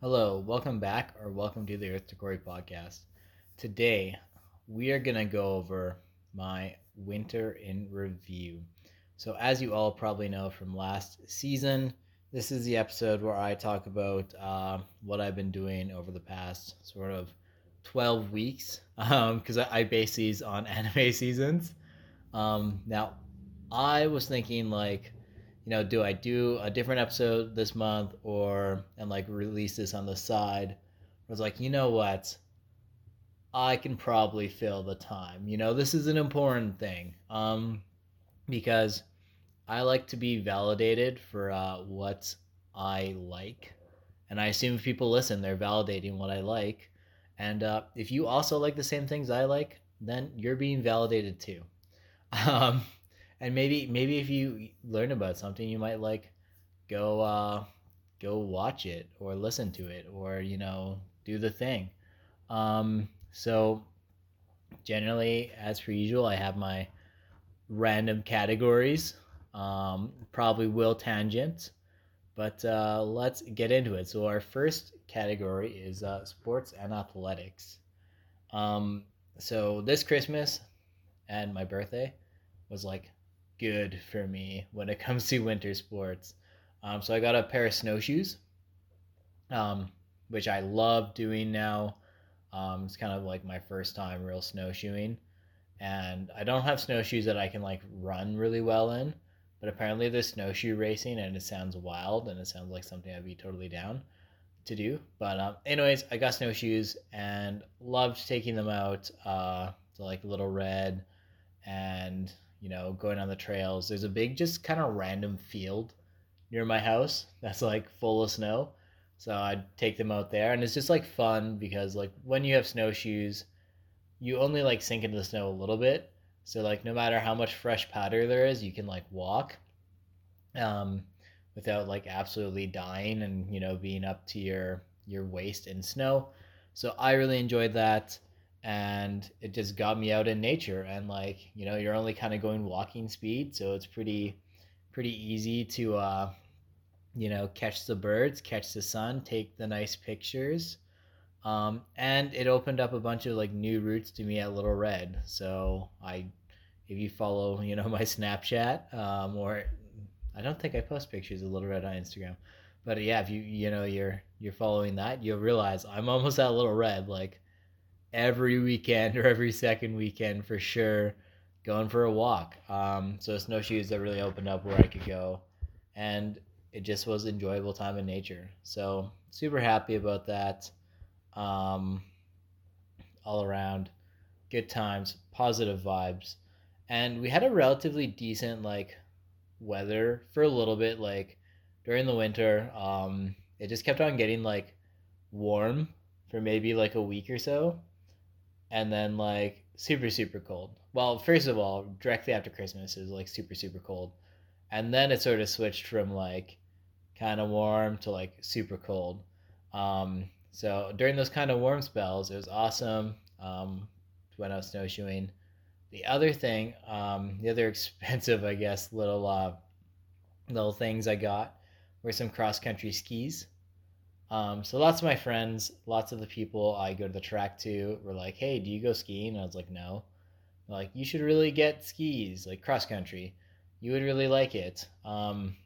Hello, welcome back or welcome to the Earth to Corey podcast. Today, we are going to go over my winter in review. So, as you all probably know from last season, this is the episode where I talk about uh, what I've been doing over the past sort of 12 weeks because um, I, I base these on anime seasons. Um, now, I was thinking like, you know, do I do a different episode this month or and like release this on the side? I was like, you know what? I can probably fill the time. You know, this is an important thing. Um because I like to be validated for uh, what I like. And I assume if people listen, they're validating what I like. And uh, if you also like the same things I like, then you're being validated too. Um, and maybe maybe if you learn about something you might like go uh go watch it or listen to it or you know do the thing. Um so generally as per usual i have my random categories. Um probably will tangent but uh let's get into it. So our first category is uh sports and athletics. Um so this christmas and my birthday was like good for me when it comes to winter sports. Um, so I got a pair of snowshoes, um, which I love doing now. Um, it's kind of like my first time real snowshoeing, and I don't have snowshoes that I can like run really well in. But apparently there's snowshoe racing, and it sounds wild, and it sounds like something I'd be totally down to do. But um, anyways, I got snowshoes and loved taking them out uh, to like Little Red and you know, going on the trails. There's a big, just kind of random field near my house that's like full of snow. So I'd take them out there, and it's just like fun because like when you have snowshoes, you only like sink into the snow a little bit. So like no matter how much fresh powder there is, you can like walk, um, without like absolutely dying and you know being up to your your waist in snow. So I really enjoyed that and it just got me out in nature and like you know you're only kind of going walking speed so it's pretty pretty easy to uh you know catch the birds catch the sun take the nice pictures. Um and it opened up a bunch of like new routes to me at little red. So i if you follow you know my snapchat um or i don't think i post pictures of little red on instagram but yeah if you you know you're you're following that you'll realize i'm almost at little red like every weekend or every second weekend for sure going for a walk. Um, so snowshoes that really opened up where I could go, and it just was enjoyable time in nature. So super happy about that. Um, all around, good times, positive vibes, and we had a relatively decent like weather for a little bit. Like during the winter, um, it just kept on getting like warm for maybe like a week or so and then like super super cold. Well, first of all, directly after Christmas is like super super cold, and then it sort of switched from like kind of warm to like super cold. Um, so during those kind of warm spells, it was awesome. Um, went out snowshoeing. The other thing, um, the other expensive, I guess, little uh, little things I got were some cross country skis. Um, so lots of my friends, lots of the people I go to the track to were like, "Hey, do you go skiing?" And I was like, "No." They're like, you should really get skis, like cross country. You would really like it. Um,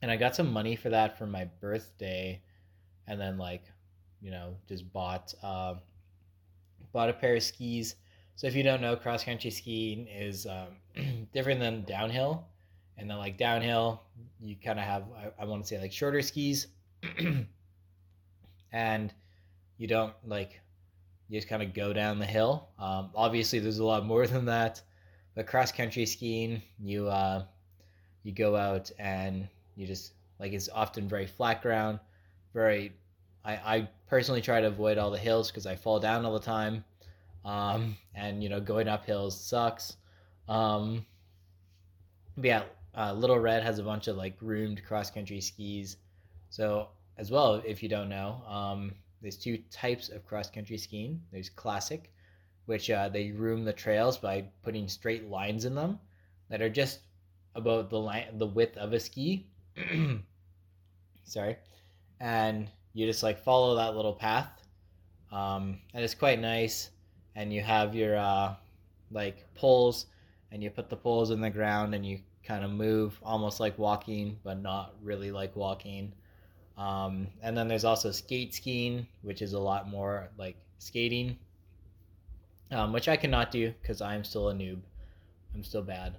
and I got some money for that for my birthday, and then like, you know, just bought uh, bought a pair of skis. So if you don't know, cross country skiing is um, different than downhill, and then like downhill, you kind of have I, I want to say like shorter skis and you don't like you just kind of go down the hill. Um, obviously, there's a lot more than that. But cross country skiing, you uh, you go out and you just like it's often very flat ground. Very, I, I personally try to avoid all the hills because I fall down all the time, um, and you know going up hills sucks. Um, yeah, uh, Little Red has a bunch of like groomed cross country skis so as well, if you don't know, um, there's two types of cross country skiing. There's classic, which uh, they groom the trails by putting straight lines in them that are just about the line, the width of a ski. Sorry, and you just like follow that little path, um, and it's quite nice. And you have your uh, like poles, and you put the poles in the ground, and you kind of move almost like walking, but not really like walking. Um, and then there's also skate skiing, which is a lot more like skating, um, which I cannot do because I'm still a noob. I'm still bad.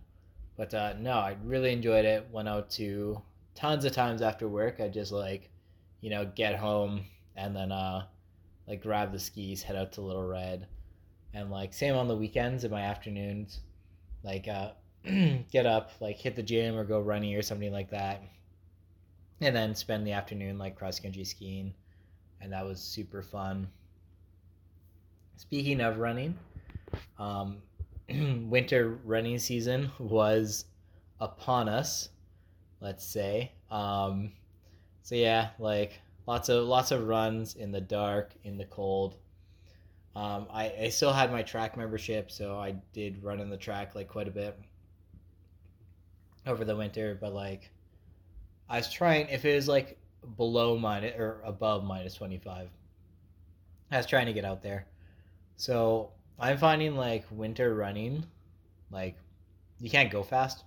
But uh, no, I really enjoyed it. Went out to tons of times after work. I just like, you know, get home and then uh, like grab the skis, head out to Little Red, and like same on the weekends in my afternoons, like uh, get up, like hit the gym or go running or something like that, and then spend the afternoon like cross country skiing, and that was super fun. Speaking of running, um, winter running season was upon us, let's say. Um, so yeah, like lots of lots of runs in the dark, in the cold. Um, I, I still had my track membership, so I did run in the track like quite a bit over the winter. But like, I was trying if it was like below minus or above minus twenty five. I was trying to get out there. So I'm finding like winter running, like you can't go fast.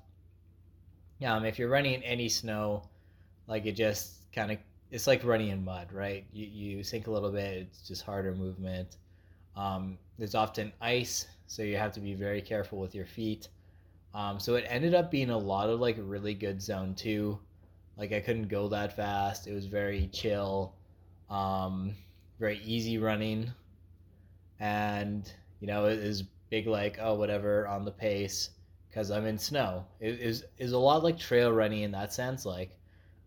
Um, if you're running in any snow, like it just kind of it's like running in mud, right? You you sink a little bit. It's just harder movement. Um, there's often ice, so you have to be very careful with your feet. Um, so it ended up being a lot of like really good zone two. Like I couldn't go that fast. It was very chill, um, very easy running, and you know, is big like oh whatever on the pace because I'm in snow. It is is a lot like trail running in that sense. Like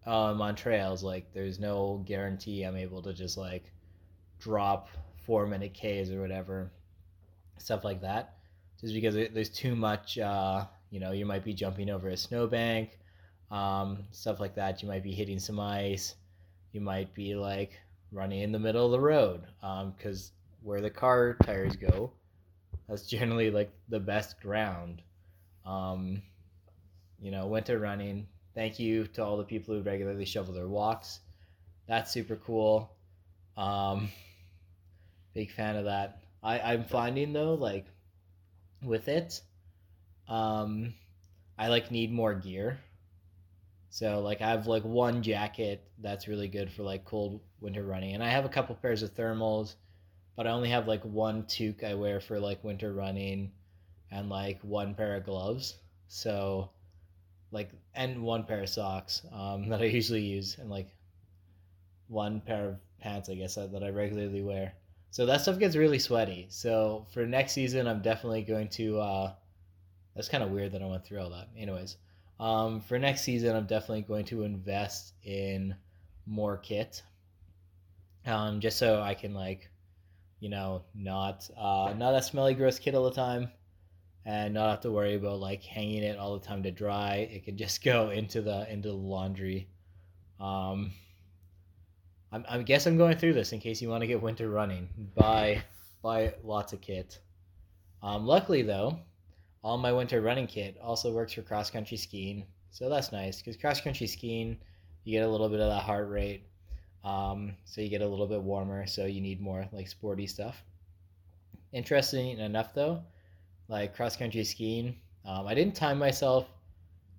um, on trails, like there's no guarantee I'm able to just like drop four minute Ks or whatever, stuff like that. Just because there's too much, uh, you know, you might be jumping over a snowbank, um, stuff like that. You might be hitting some ice. You might be like running in the middle of the road because um, where the car tires go, that's generally like the best ground. Um, you know, winter running. Thank you to all the people who regularly shovel their walks. That's super cool. Um, big fan of that. I, I'm finding though, like with it, um, I like need more gear. So like I have like one jacket that's really good for like cold winter running, and I have a couple pairs of thermals but I only have like one toque I wear for like winter running and like one pair of gloves. So like and one pair of socks um, that I usually use and like one pair of pants I guess that, that I regularly wear. So that stuff gets really sweaty. So for next season I'm definitely going to uh that's kind of weird that I went through all that. Anyways, um, for next season I'm definitely going to invest in more kit. Um, just so I can like you know, not uh, not a smelly, gross kit all the time, and not have to worry about like hanging it all the time to dry. It can just go into the into the laundry. Um, I'm, I guess I'm going through this in case you want to get winter running. Buy buy lots of kit. Um, luckily though, all my winter running kit also works for cross country skiing, so that's nice because cross country skiing, you get a little bit of that heart rate um, so you get a little bit warmer, so you need more like sporty stuff. Interesting enough, though, like cross country skiing, um, I didn't time myself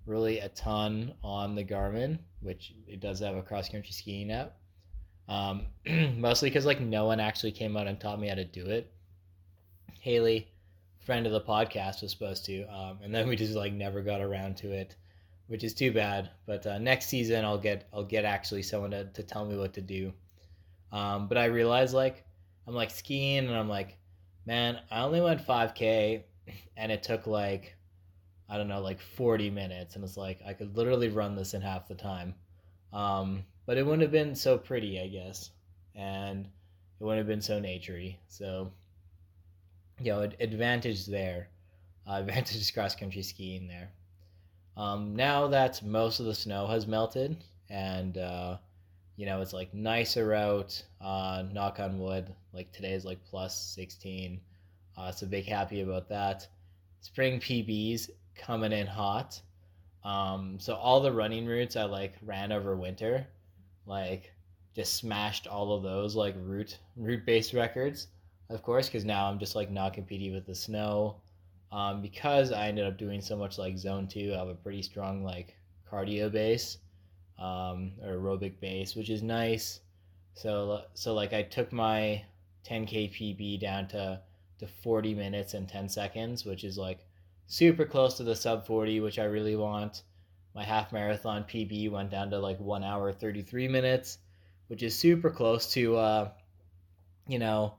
really a ton on the Garmin, which it does have a cross country skiing app. Um, mostly because like no one actually came out and taught me how to do it. Haley, friend of the podcast, was supposed to, um, and then we just like never got around to it which is too bad. But uh, next season, I'll get I'll get actually someone to, to tell me what to do. Um, but I realized like I'm like skiing and I'm like, man, I only went 5K, and it took like I don't know like 40 minutes, and it's like I could literally run this in half the time. Um, but it wouldn't have been so pretty, I guess, and it wouldn't have been so naturey. So, you know, advantage there, uh, advantage cross country skiing there. Um, now that most of the snow has melted and uh, you know it's like nicer out, uh, knock on wood. Like today is like plus 16, uh, so big happy about that. Spring PBs coming in hot. Um, so all the running routes I like ran over winter, like just smashed all of those like route route based records, of course, because now I'm just like not competing with the snow. Um, because I ended up doing so much like zone two, I have a pretty strong like cardio base, um, or aerobic base, which is nice. So so like I took my 10k PB down to to 40 minutes and 10 seconds, which is like super close to the sub 40, which I really want. My half marathon PB went down to like one hour 33 minutes, which is super close to uh, you know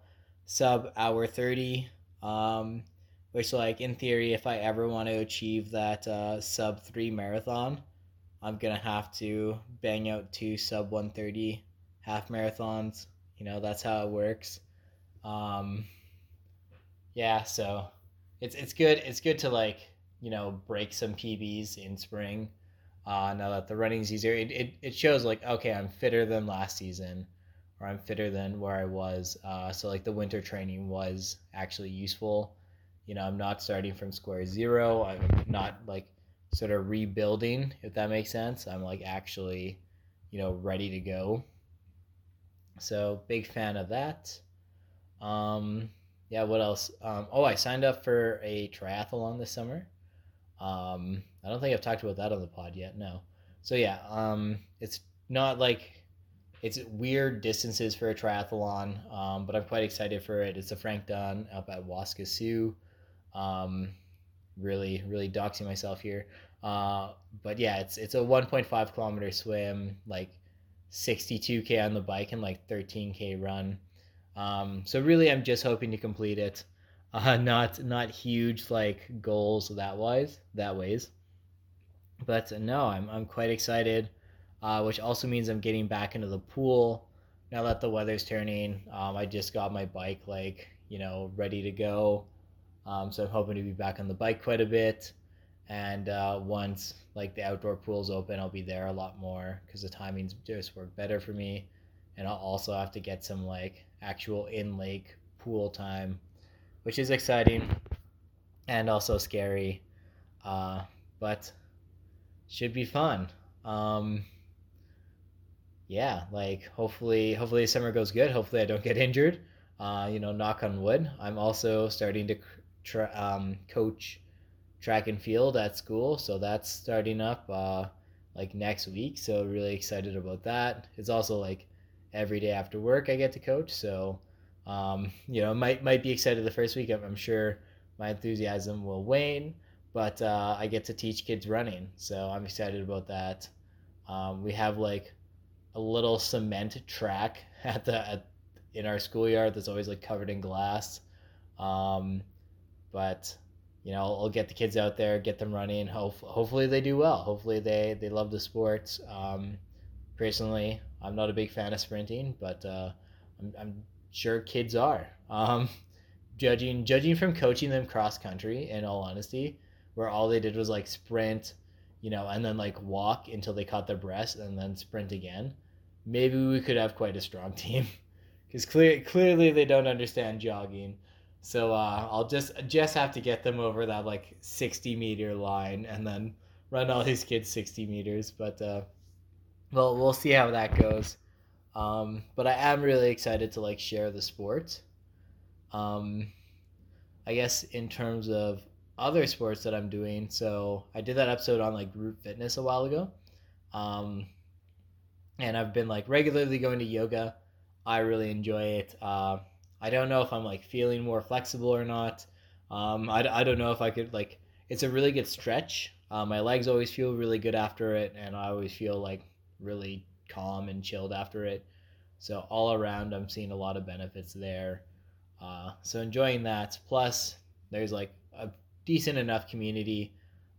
sub hour 30. Um, which like in theory, if I ever want to achieve that uh, sub three marathon, I'm gonna have to bang out two sub 130 half marathons. You know that's how it works. Um, yeah, so it's it's good. It's good to like you know break some PBs in spring. Uh, now that the running's easier, it, it, it shows like okay, I'm fitter than last season, or I'm fitter than where I was. Uh, so like the winter training was actually useful. You know, I'm not starting from square zero. I'm not like sort of rebuilding, if that makes sense. I'm like actually, you know, ready to go. So big fan of that. Um, yeah, what else? Um, oh, I signed up for a triathlon this summer. Um, I don't think I've talked about that on the pod yet. No. So yeah, um, it's not like it's weird distances for a triathlon, um, but I'm quite excited for it. It's a Frank Dunn up at Waskesiu. Um, really, really doxing myself here. Uh, but yeah, it's it's a 1.5 kilometer swim, like 62k on the bike and like 13k run. Um, so really, I'm just hoping to complete it. Uh, not not huge like goals that wise that ways, but no, I'm I'm quite excited. Uh, which also means I'm getting back into the pool now that the weather's turning. Um, I just got my bike like you know ready to go, um, so I'm hoping to be back on the bike quite a bit. And uh, once like the outdoor pool's open, I'll be there a lot more because the timings just work better for me. And I'll also have to get some like actual in lake pool time, which is exciting and also scary, uh, but should be fun. Um, yeah, like hopefully, hopefully summer goes good. Hopefully, I don't get injured. Uh, you know, knock on wood. I'm also starting to tra- um, coach track and field at school, so that's starting up uh, like next week. So really excited about that. It's also like every day after work I get to coach. So, um, you know, might might be excited the first week. I'm, I'm sure my enthusiasm will wane, but uh, I get to teach kids running, so I'm excited about that. Um, we have like a little cement track at the at, in our schoolyard that's always like covered in glass. Um, but you know, I'll, get the kids out there, get them running. Hope, hopefully they do well. Hopefully they, they love the sport. Um, personally, I'm not a big fan of sprinting, but uh, I'm, I'm sure kids are. Um, judging judging from coaching them cross country, in all honesty, where all they did was like sprint, you know, and then like walk until they caught their breath and then sprint again. Maybe we could have quite a strong team, because clear, clearly they don't understand jogging. So uh, I'll just just have to get them over that like 60 meter line and then run all these kids 60 meters. But uh, well, we'll see how that goes. Um, but I am really excited to like share the sport. Um, I guess in terms of other sports that I'm doing, so I did that episode on like group fitness a while ago. Um, and I've been like regularly going to yoga. I really enjoy it. Uh, I don't know if I'm like feeling more flexible or not. Um, I, I don't know if I could like. It's a really good stretch. Uh, my legs always feel really good after it, and I always feel like really calm and chilled after it. So all around, I'm seeing a lot of benefits there. Uh, so enjoying that. Plus, there's like a decent enough community,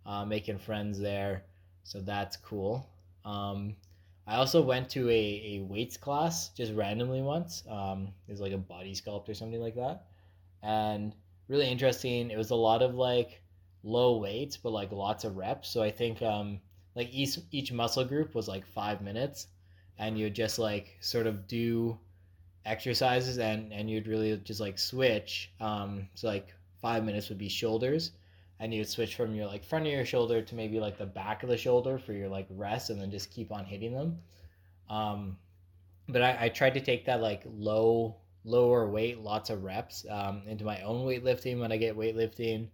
uh, making friends there. So that's cool. Um, I also went to a, a weights class just randomly once. Um, it was like a body sculpt or something like that. And really interesting. It was a lot of like low weights, but like lots of reps. So I think um, like each each muscle group was like five minutes, and you'd just like sort of do exercises and and you'd really just like switch. Um, so like five minutes would be shoulders, and you would switch from your like front of your shoulder to maybe like the back of the shoulder for your like rest and then just keep on hitting them um, but I, I tried to take that like low lower weight, lots of reps um, into my own weightlifting when I get weightlifting,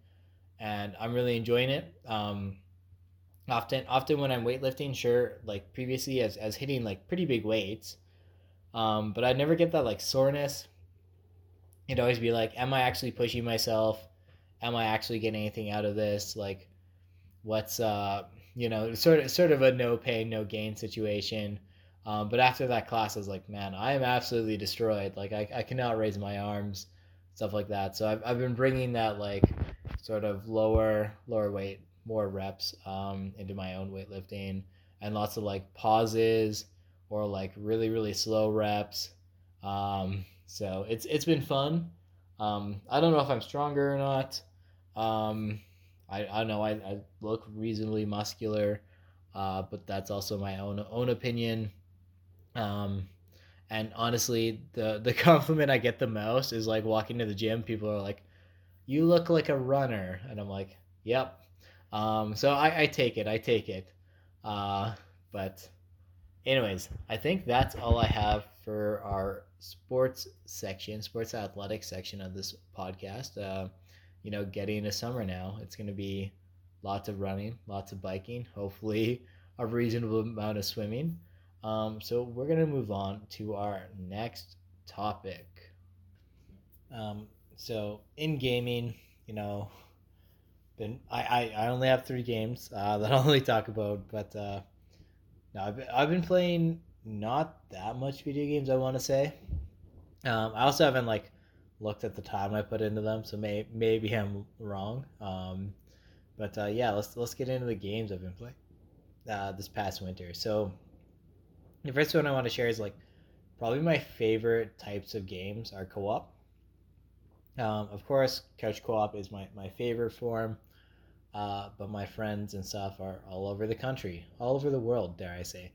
and I'm really enjoying it. Um, often, often when I'm weightlifting, sure, like previously, as as hitting like pretty big weights, um, but I never get that like soreness. It'd always be like, am I actually pushing myself? Am I actually getting anything out of this? Like, what's uh, you know, sort of sort of a no pain no gain situation. Um, but after that class, I was like, man, I am absolutely destroyed. Like, I, I cannot raise my arms, stuff like that. So I've, I've been bringing that, like, sort of lower, lower weight, more reps um, into my own weightlifting and lots of, like, pauses or, like, really, really slow reps. Um, so it's, it's been fun. Um, I don't know if I'm stronger or not. Um, I, I don't know. I, I look reasonably muscular, uh, but that's also my own own opinion. Um, and honestly, the the compliment I get the most is like walking to the gym. People are like, "You look like a runner," and I'm like, "Yep." Um, so I, I take it. I take it. Uh, but, anyways, I think that's all I have for our sports section, sports athletics section of this podcast. Uh, you know, getting into summer now, it's going to be lots of running, lots of biking, hopefully a reasonable amount of swimming. Um, so we're gonna move on to our next topic. Um, so in gaming, you know, been I, I, I only have three games uh, that I'll only talk about, but uh, no, I've been, I've been playing not that much video games. I want to say. Um, I also haven't like looked at the time I put into them, so may, maybe I'm wrong. Um, but uh, yeah, let's let's get into the games I've been playing uh, this past winter. So the first one I want to share is like probably my favorite types of games are co-op. Um, of course, couch co-op is my, my favorite form, uh, but my friends and stuff are all over the country, all over the world, dare I say.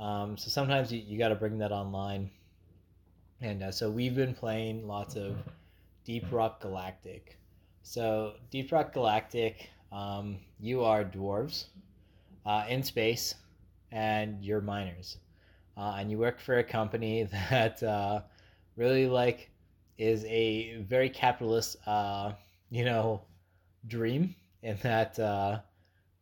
Um, so sometimes you, you got to bring that online. And uh, so we've been playing lots of Deep Rock Galactic. So Deep Rock Galactic, um, you are dwarves uh, in space, and you're miners uh, and you work for a company that uh, really like is a very capitalist, uh, you know, dream in that uh,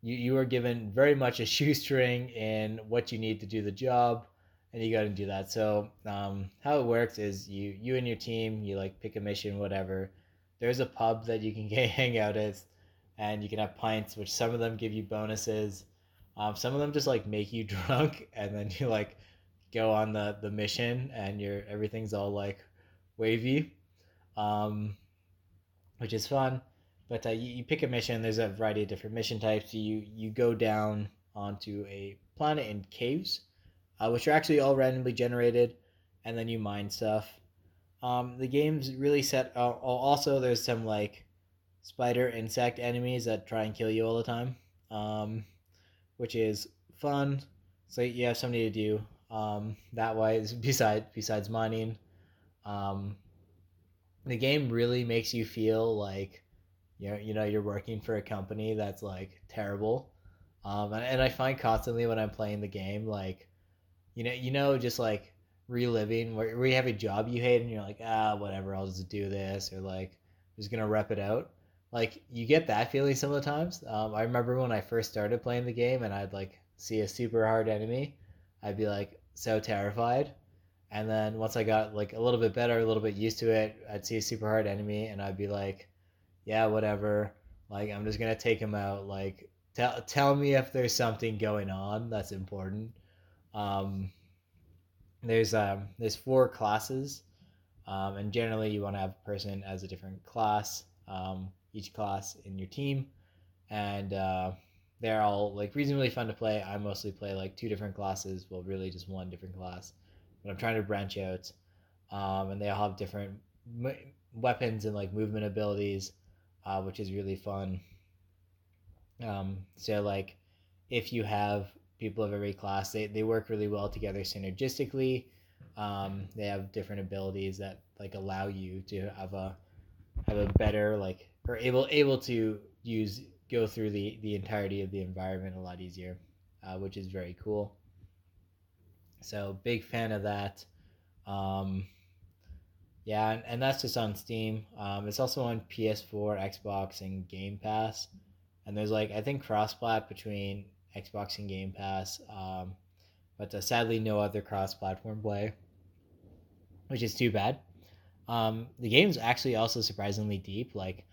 you you are given very much a shoestring in what you need to do the job, and you got to do that. So um, how it works is you you and your team you like pick a mission, whatever. There's a pub that you can hang out at, and you can have pints, which some of them give you bonuses. Um, some of them just like make you drunk, and then you like go on the the mission and your everything's all like wavy um which is fun but uh, you, you pick a mission there's a variety of different mission types. You you go down onto a planet in caves uh, which are actually all randomly generated and then you mine stuff. Um, the game's really set uh, also there's some like spider insect enemies that try and kill you all the time um, which is fun. So you have something to do um, that way. besides besides mining. Um, the game really makes you feel like you're you know you're working for a company that's like terrible. Um, and, and i find constantly when i'm playing the game like you know you know just like reliving where, where you have a job you hate and you're like ah whatever i'll just do this or like I'm just gonna rep it out. Like you get that feeling some of the times. Um, i remember when i first started playing the game and i'd like see a super hard enemy i'd be like so terrified. And then once I got like a little bit better, a little bit used to it, I'd see a super hard enemy and I'd be like, yeah, whatever. Like I'm just gonna take him out. Like tell tell me if there's something going on that's important. Um, there's um there's four classes, um, and generally you want to have a person as a different class, um, each class in your team, and uh, they're all like reasonably fun to play. I mostly play like two different classes, well, really just one different class, but I'm trying to branch out. Um, and they all have different m- weapons and like movement abilities, uh, which is really fun. Um, so like, if you have people of every class, they, they work really well together synergistically. Um, they have different abilities that like allow you to have a have a better like or able able to use go through the, the entirety of the environment a lot easier, uh, which is very cool. So big fan of that. Um, yeah, and, and that's just on Steam. Um, it's also on PS4, Xbox, and Game Pass. And there's like I think cross-plat between Xbox and Game Pass, um, but uh, sadly no other cross-platform play, which is too bad. Um, the game's actually also surprisingly deep. Like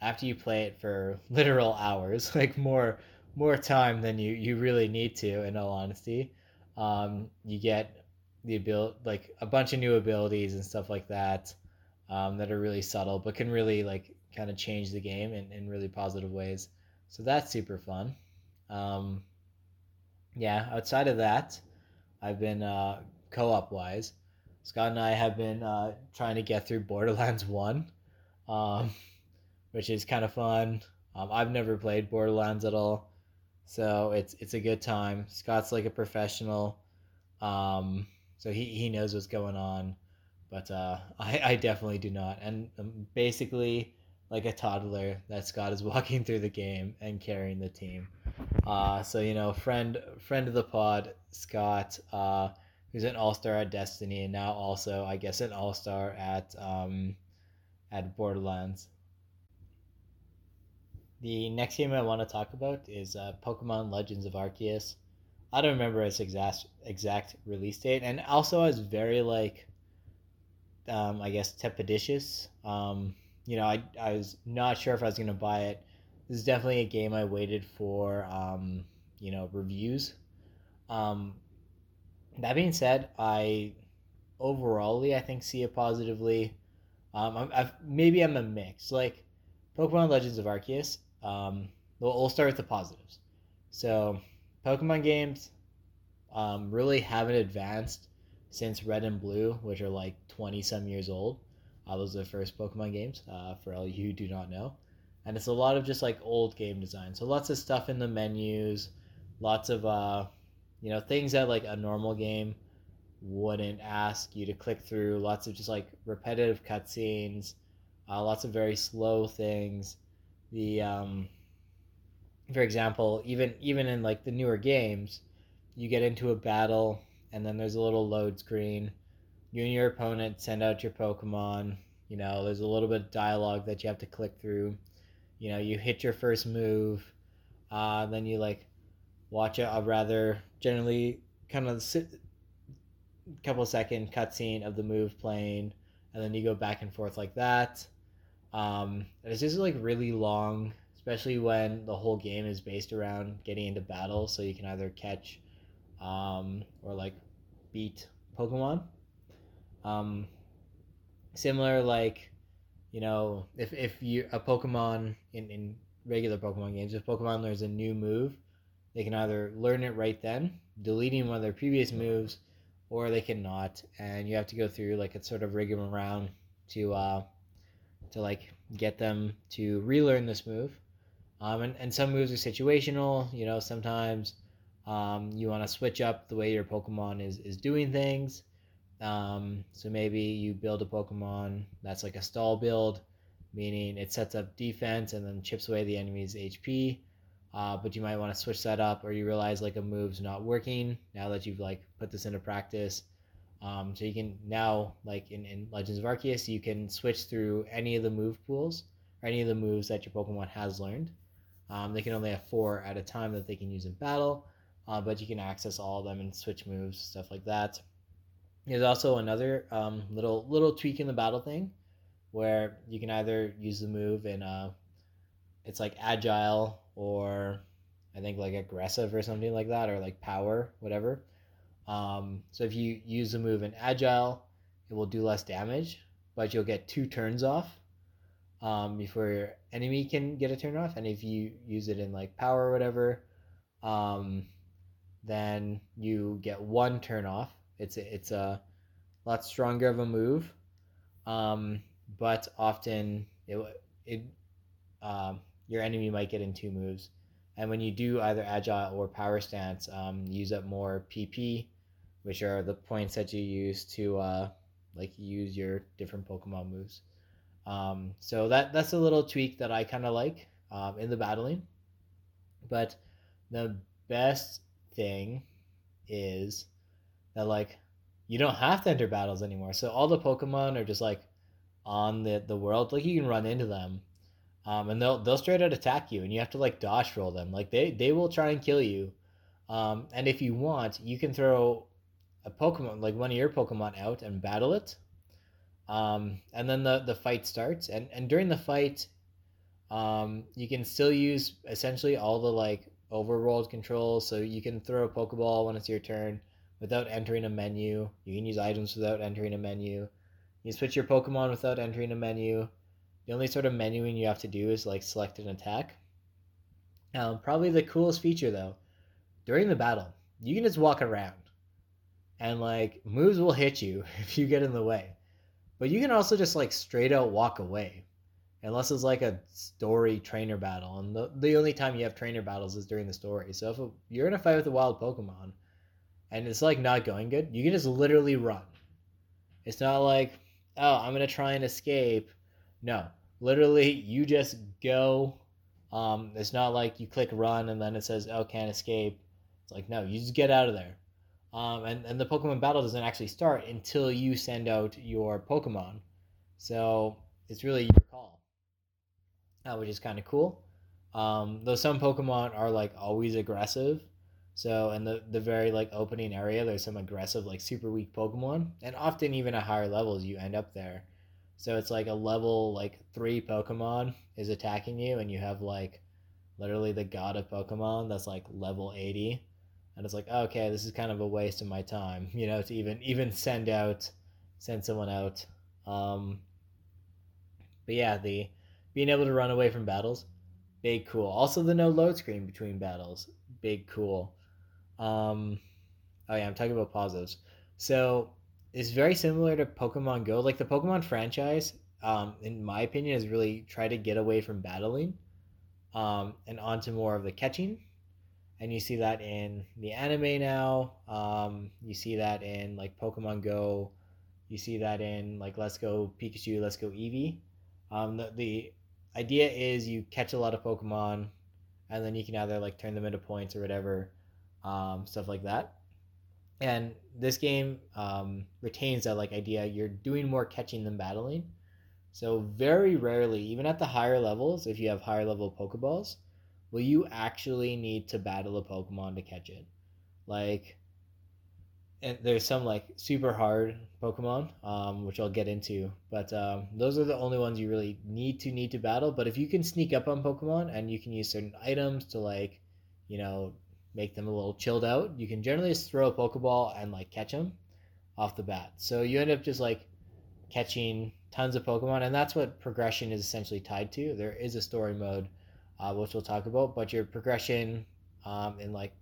after you play it for literal hours, like more more time than you you really need to. In all honesty, um, you get the ability like a bunch of new abilities and stuff like that um, that are really subtle, but can really like kind of change the game in, in really positive ways. So that's super fun. Um, yeah, outside of that, I've been uh, co-op wise. Scott and I have been uh, trying to get through Borderlands One, um, which is kind of fun. Um, I've never played Borderlands at all, so it's it's a good time. Scott's like a professional, um, so he, he knows what's going on, but uh, I I definitely do not. And um, basically, like a toddler that Scott is walking through the game and carrying the team. Uh, so you know, friend friend of the pod, Scott, uh, who's an all star at Destiny and now also I guess an all star at um, at Borderlands. The next game I want to talk about is uh, Pokemon Legends of Arceus. I don't remember its exact exact release date, and also I was very like, um, I guess tepidicious. Um, you know, I, I was not sure if I was to buy it. This is definitely a game I waited for, um, you know, reviews. Um, that being said, I overallly I think see it positively. Um, I'm, I've, maybe I'm a mix. Like Pokemon Legends of Arceus. Um, we'll, we'll start with the positives. So, Pokemon games um, really haven't advanced since Red and Blue, which are like 20 some years old. Uh, those are the first Pokemon games, uh, for all you who do not know. And it's a lot of just like old game design. So lots of stuff in the menus, lots of, uh, you know, things that like a normal game wouldn't ask you to click through. Lots of just like repetitive cutscenes, uh, lots of very slow things. The, um, for example, even even in like the newer games, you get into a battle and then there's a little load screen you and your opponent send out your Pokemon. You know, there's a little bit of dialogue that you have to click through. You know, you hit your first move, uh, then you like watch a, a rather generally kind of sit, couple second cutscene of the move playing, and then you go back and forth like that. Um, it's just like really long, especially when the whole game is based around getting into battle, so you can either catch um, or like beat Pokemon. Um, similar like, you know, if if you a Pokemon in in regular Pokemon games, if Pokemon learns a new move, they can either learn it right then, deleting one of their previous moves, or they cannot, and you have to go through like a sort of rigmarole to uh, to like get them to relearn this move. Um, and, and some moves are situational. You know, sometimes um, you want to switch up the way your Pokemon is, is doing things. Um, so maybe you build a Pokemon that's like a stall build, meaning it sets up defense and then chips away the enemy's HP. Uh, but you might want to switch that up, or you realize like a move's not working now that you've like put this into practice. Um, so you can now like in, in Legends of Arceus, you can switch through any of the move pools or any of the moves that your Pokemon has learned. Um, they can only have four at a time that they can use in battle, uh, but you can access all of them and switch moves, stuff like that. There's also another um, little little tweak in the battle thing, where you can either use the move in uh, it's like agile or I think like aggressive or something like that, or like power, whatever. Um, so if you use the move in agile, it will do less damage, but you'll get two turns off um, before your enemy can get a turn off. And if you use it in like power or whatever, um, then you get one turn off it's a, it's a lot stronger of a move, um, but often it it um, your enemy might get in two moves, and when you do either agile or power stance, um, use up more PP, which are the points that you use to uh, like use your different Pokemon moves. Um, so that that's a little tweak that I kind of like um, in the battling, but the best thing is that like you don't have to enter battles anymore. So all the Pokemon are just like on the the world. Like you can run into them, um, and they'll they'll straight out attack you, and you have to like dodge roll them. Like they they will try and kill you. Um, and if you want, you can throw a Pokemon, like one of your Pokemon, out and battle it. Um, and then the the fight starts, and and during the fight, um, you can still use essentially all the like overworld controls. So you can throw a Pokeball when it's your turn without entering a menu. You can use items without entering a menu. You switch your Pokemon without entering a menu. The only sort of menuing you have to do is like select an attack. Um, probably the coolest feature though, during the battle, you can just walk around, and like moves will hit you if you get in the way, but you can also just like straight out walk away, unless it's like a story trainer battle, and the the only time you have trainer battles is during the story. So if a, you're in a fight with a wild Pokemon, and it's like not going good, you can just literally run. It's not like oh, I'm gonna try and escape. No, literally, you just go. Um, it's not like you click run and then it says oh can't escape. It's like no, you just get out of there. Um, and and the Pokemon battle doesn't actually start until you send out your Pokemon. So it's really your call, uh, which is kind of cool. Um, though some Pokemon are like always aggressive, so in the the very like opening area, there's some aggressive like super weak Pokemon, and often even at higher levels you end up there. So it's like a level like three Pokemon is attacking you, and you have like literally the god of Pokemon that's like level eighty, and it's like okay, this is kind of a waste of my time, you know, to even even send out send someone out. Um, but yeah, the being able to run away from battles, big cool. Also the no load screen between battles, big cool. Um, oh yeah, I'm talking about positives. So it's very similar to Pokemon Go. Like the Pokemon franchise, um, in my opinion, has really tried to get away from battling, um, and onto more of the catching. And you see that in the anime now. Um, you see that in like Pokemon Go. You see that in like Let's Go Pikachu, Let's Go Eevee. Um, the, the idea is you catch a lot of Pokemon, and then you can either like turn them into points or whatever um, stuff like that. And this game um, retains that like idea. You're doing more catching than battling. So very rarely, even at the higher levels, if you have higher level Pokeballs, will you actually need to battle a Pokemon to catch it. Like, and there's some like super hard Pokemon, um, which I'll get into, but um, those are the only ones you really need to need to battle. But if you can sneak up on Pokemon and you can use certain items to like, you know, make them a little chilled out, you can generally just throw a Pokeball and like catch them off the bat. So you end up just like catching tons of Pokemon, and that's what progression is essentially tied to. There is a story mode, uh, which we'll talk about, but your progression um, in like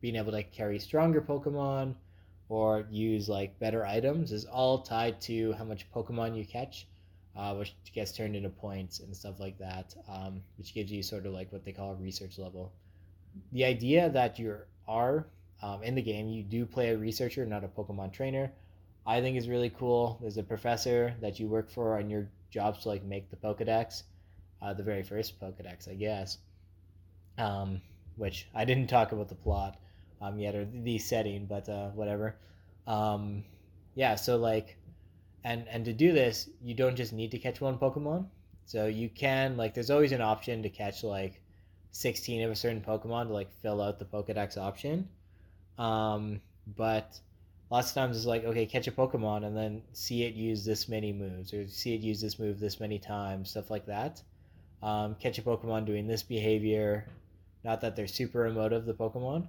being able to carry stronger Pokemon or use like better items is all tied to how much Pokemon you catch. Uh, which gets turned into points and stuff like that, um, which gives you sort of like what they call a research level the idea that you are um, in the game, you do play a researcher, not a Pokemon trainer, I think is really cool. There's a professor that you work for and your jobs to like make the Pokedex, uh, the very first Pokedex, I guess. Um, which I didn't talk about the plot um, yet or the setting, but uh, whatever. Um, yeah, so like, and and to do this, you don't just need to catch one Pokemon. So you can like, there's always an option to catch like 16 of a certain Pokemon to like fill out the Pokedex option. Um, but lots of times it's like, okay, catch a Pokemon and then see it use this many moves or see it use this move this many times, stuff like that. Um, catch a Pokemon doing this behavior. Not that they're super emotive, the Pokemon.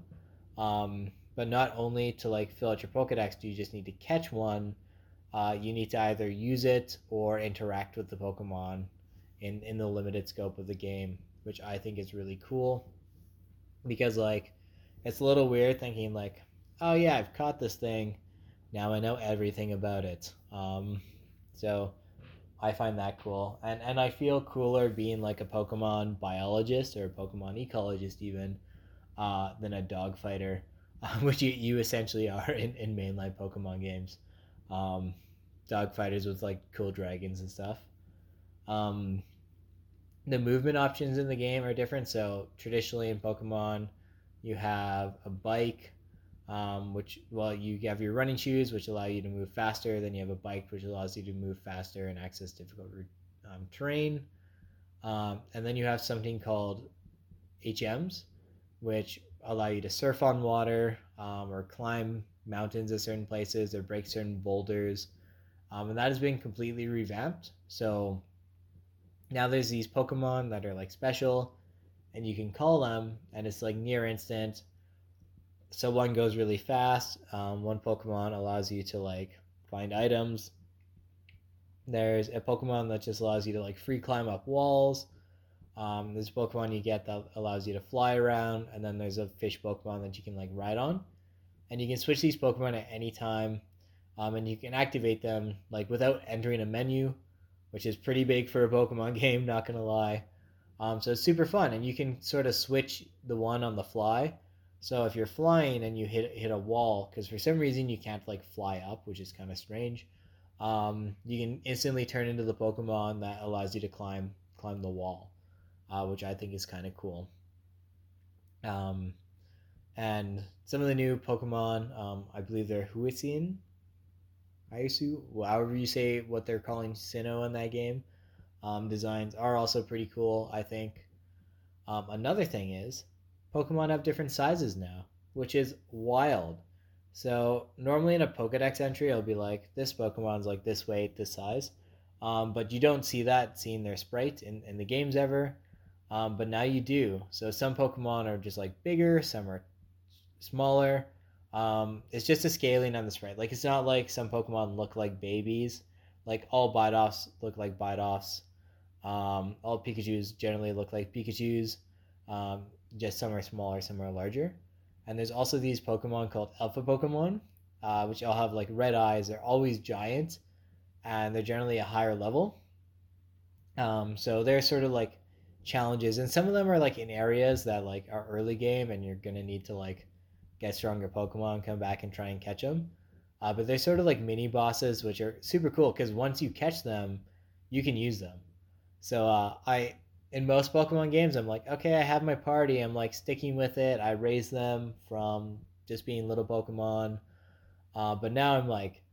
Um, but not only to like fill out your Pokedex do you just need to catch one, uh, you need to either use it or interact with the Pokemon in, in the limited scope of the game which I think is really cool because like it's a little weird thinking like, oh yeah, I've caught this thing, now I know everything about it. Um, so I find that cool, and and I feel cooler being like a Pokemon biologist or a Pokemon ecologist even uh, than a dog fighter, which you, you essentially are in, in mainline Pokemon games. Um, dog fighters with like cool dragons and stuff. Um, the movement options in the game are different. So traditionally in Pokemon, you have a bike, um, which well you have your running shoes which allow you to move faster. Then you have a bike which allows you to move faster and access difficult um, terrain. Um, and then you have something called hms which allow you to surf on water um, or climb mountains at certain places or break certain boulders. Um, and that has been completely revamped. So now there's these pokemon that are like special and you can call them and it's like near instant so one goes really fast. Um, one Pokemon allows you to like find items. There's a Pokemon that just allows you to like free climb up walls. Um, there's a Pokemon you get that allows you to fly around, and then there's a fish Pokemon that you can like ride on, and you can switch these Pokemon at any time, um, and you can activate them like without entering a menu, which is pretty big for a Pokemon game. Not gonna lie, um, so it's super fun, and you can sort of switch the one on the fly. So if you're flying and you hit hit a wall, because for some reason you can't like fly up, which is kind of strange, um, you can instantly turn into the Pokemon that allows you to climb climb the wall, uh, which I think is kind of cool. Um, and some of the new Pokemon, um, I believe they're Huisin, Aisu, however you say what they're calling Sinnoh in that game. Um, designs are also pretty cool, I think. Um, another thing is Pokemon have different sizes now, which is wild. So normally in a Pokedex entry, it'll be like this Pokemon's like this weight, this size, um, but you don't see that seeing their sprite in, in the games ever. Um, but now you do. So some Pokemon are just like bigger, some are smaller. Um, it's just a scaling on the sprite. Like it's not like some Pokemon look like babies. Like all Bidoofs look like Bidoofs. Um, all Pikachu's generally look like Pikachu's. Um, just some are smaller, some are larger. And there's also these Pokemon called Alpha Pokemon, uh, which all have like red eyes. They're always giant, and they're generally a higher level. Um, so they're sort of like challenges, and some of them are like in areas that like are early game, and you're gonna need to like get stronger Pokemon, come back and try and catch them. Uh, but they're sort of like mini bosses, which are super cool because once you catch them, you can use them. So uh, I in most Pokemon games, I'm like, okay, I have my party. I'm like sticking with it. I raise them from just being little Pokemon. Uh, but now I'm like,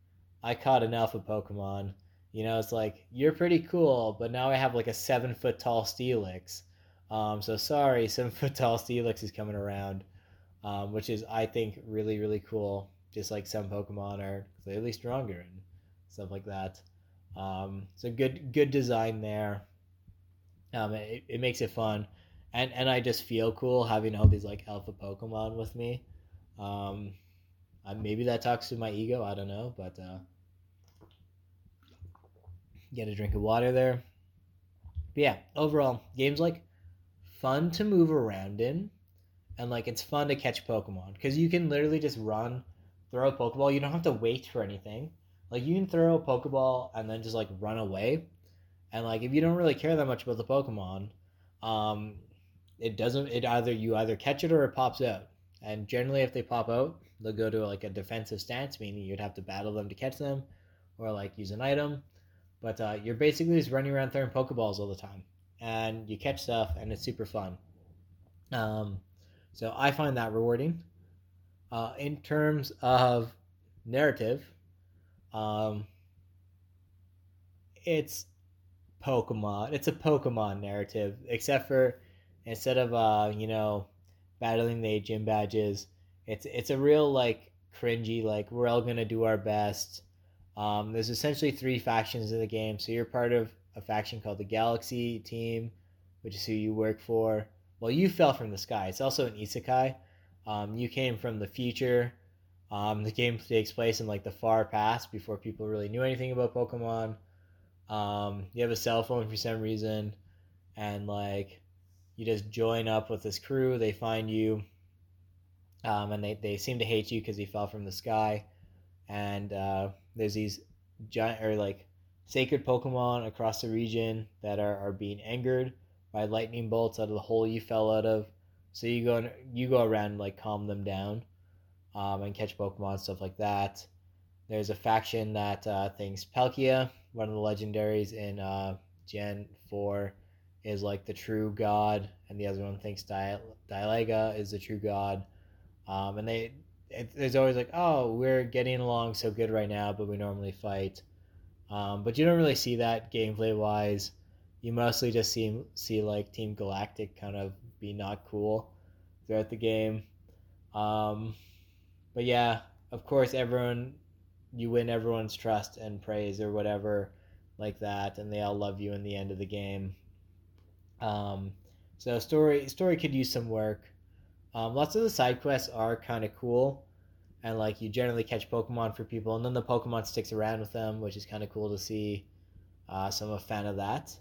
I caught an alpha Pokemon. You know, it's like, you're pretty cool, but now I have like a seven foot tall Steelix. Um, so sorry, seven foot tall Steelix is coming around, um, which is, I think, really, really cool. Just like some Pokemon are clearly stronger and stuff like that. Um, so good, good design there. Um, it, it makes it fun, and and I just feel cool having all these like alpha Pokemon with me. Um, I, maybe that talks to my ego. I don't know, but uh, get a drink of water there. But yeah, overall, games like fun to move around in, and like it's fun to catch Pokemon because you can literally just run, throw a Pokeball. You don't have to wait for anything. Like you can throw a Pokeball and then just like run away and like if you don't really care that much about the Pokemon, um, it doesn't. It either you either catch it or it pops out. And generally, if they pop out, they'll go to like a defensive stance, meaning you'd have to battle them to catch them, or like use an item. But uh, you're basically just running around throwing Pokeballs all the time, and you catch stuff, and it's super fun. Um, so I find that rewarding. Uh, in terms of narrative, um, it's Pokemon. It's a Pokemon narrative, except for instead of uh, you know, battling the gym badges, it's it's a real like cringy like we're all gonna do our best. Um, there's essentially three factions in the game, so you're part of a faction called the Galaxy Team, which is who you work for. Well, you fell from the sky. It's also an isekai. Um, you came from the future. Um, the game takes place in like the far past before people really knew anything about Pokemon um, you have a cell phone for some reason, and like you just join up with this crew. They find you, um, and they, they seem to hate you because you fell from the sky. And uh, there's these giant or like sacred Pokemon across the region that are, are being angered by lightning bolts out of the hole you fell out of. So you go you go around and, like calm them down, um, and catch Pokemon stuff like that. There's a faction that uh, thinks Palkia one of the legendaries in uh, Gen 4 is like the true god, and the other one thinks Di- Dialga is the true god. Um, and they it, there's always like, oh, we're getting along so good right now, but we normally fight. Um, but you don't really see that gameplay wise. You mostly just see see like Team Galactic kind of be not cool throughout the game. Um, but yeah, of course, everyone you win everyone's trust and praise or whatever like that, and they all love you in the end of the game. Um, so story story could use some work. Um, lots of the side quests are kind of cool, and like you generally catch Pokemon for people, and then the Pokemon sticks around with them, which is kind of cool to see. Uh, so I'm a fan of that.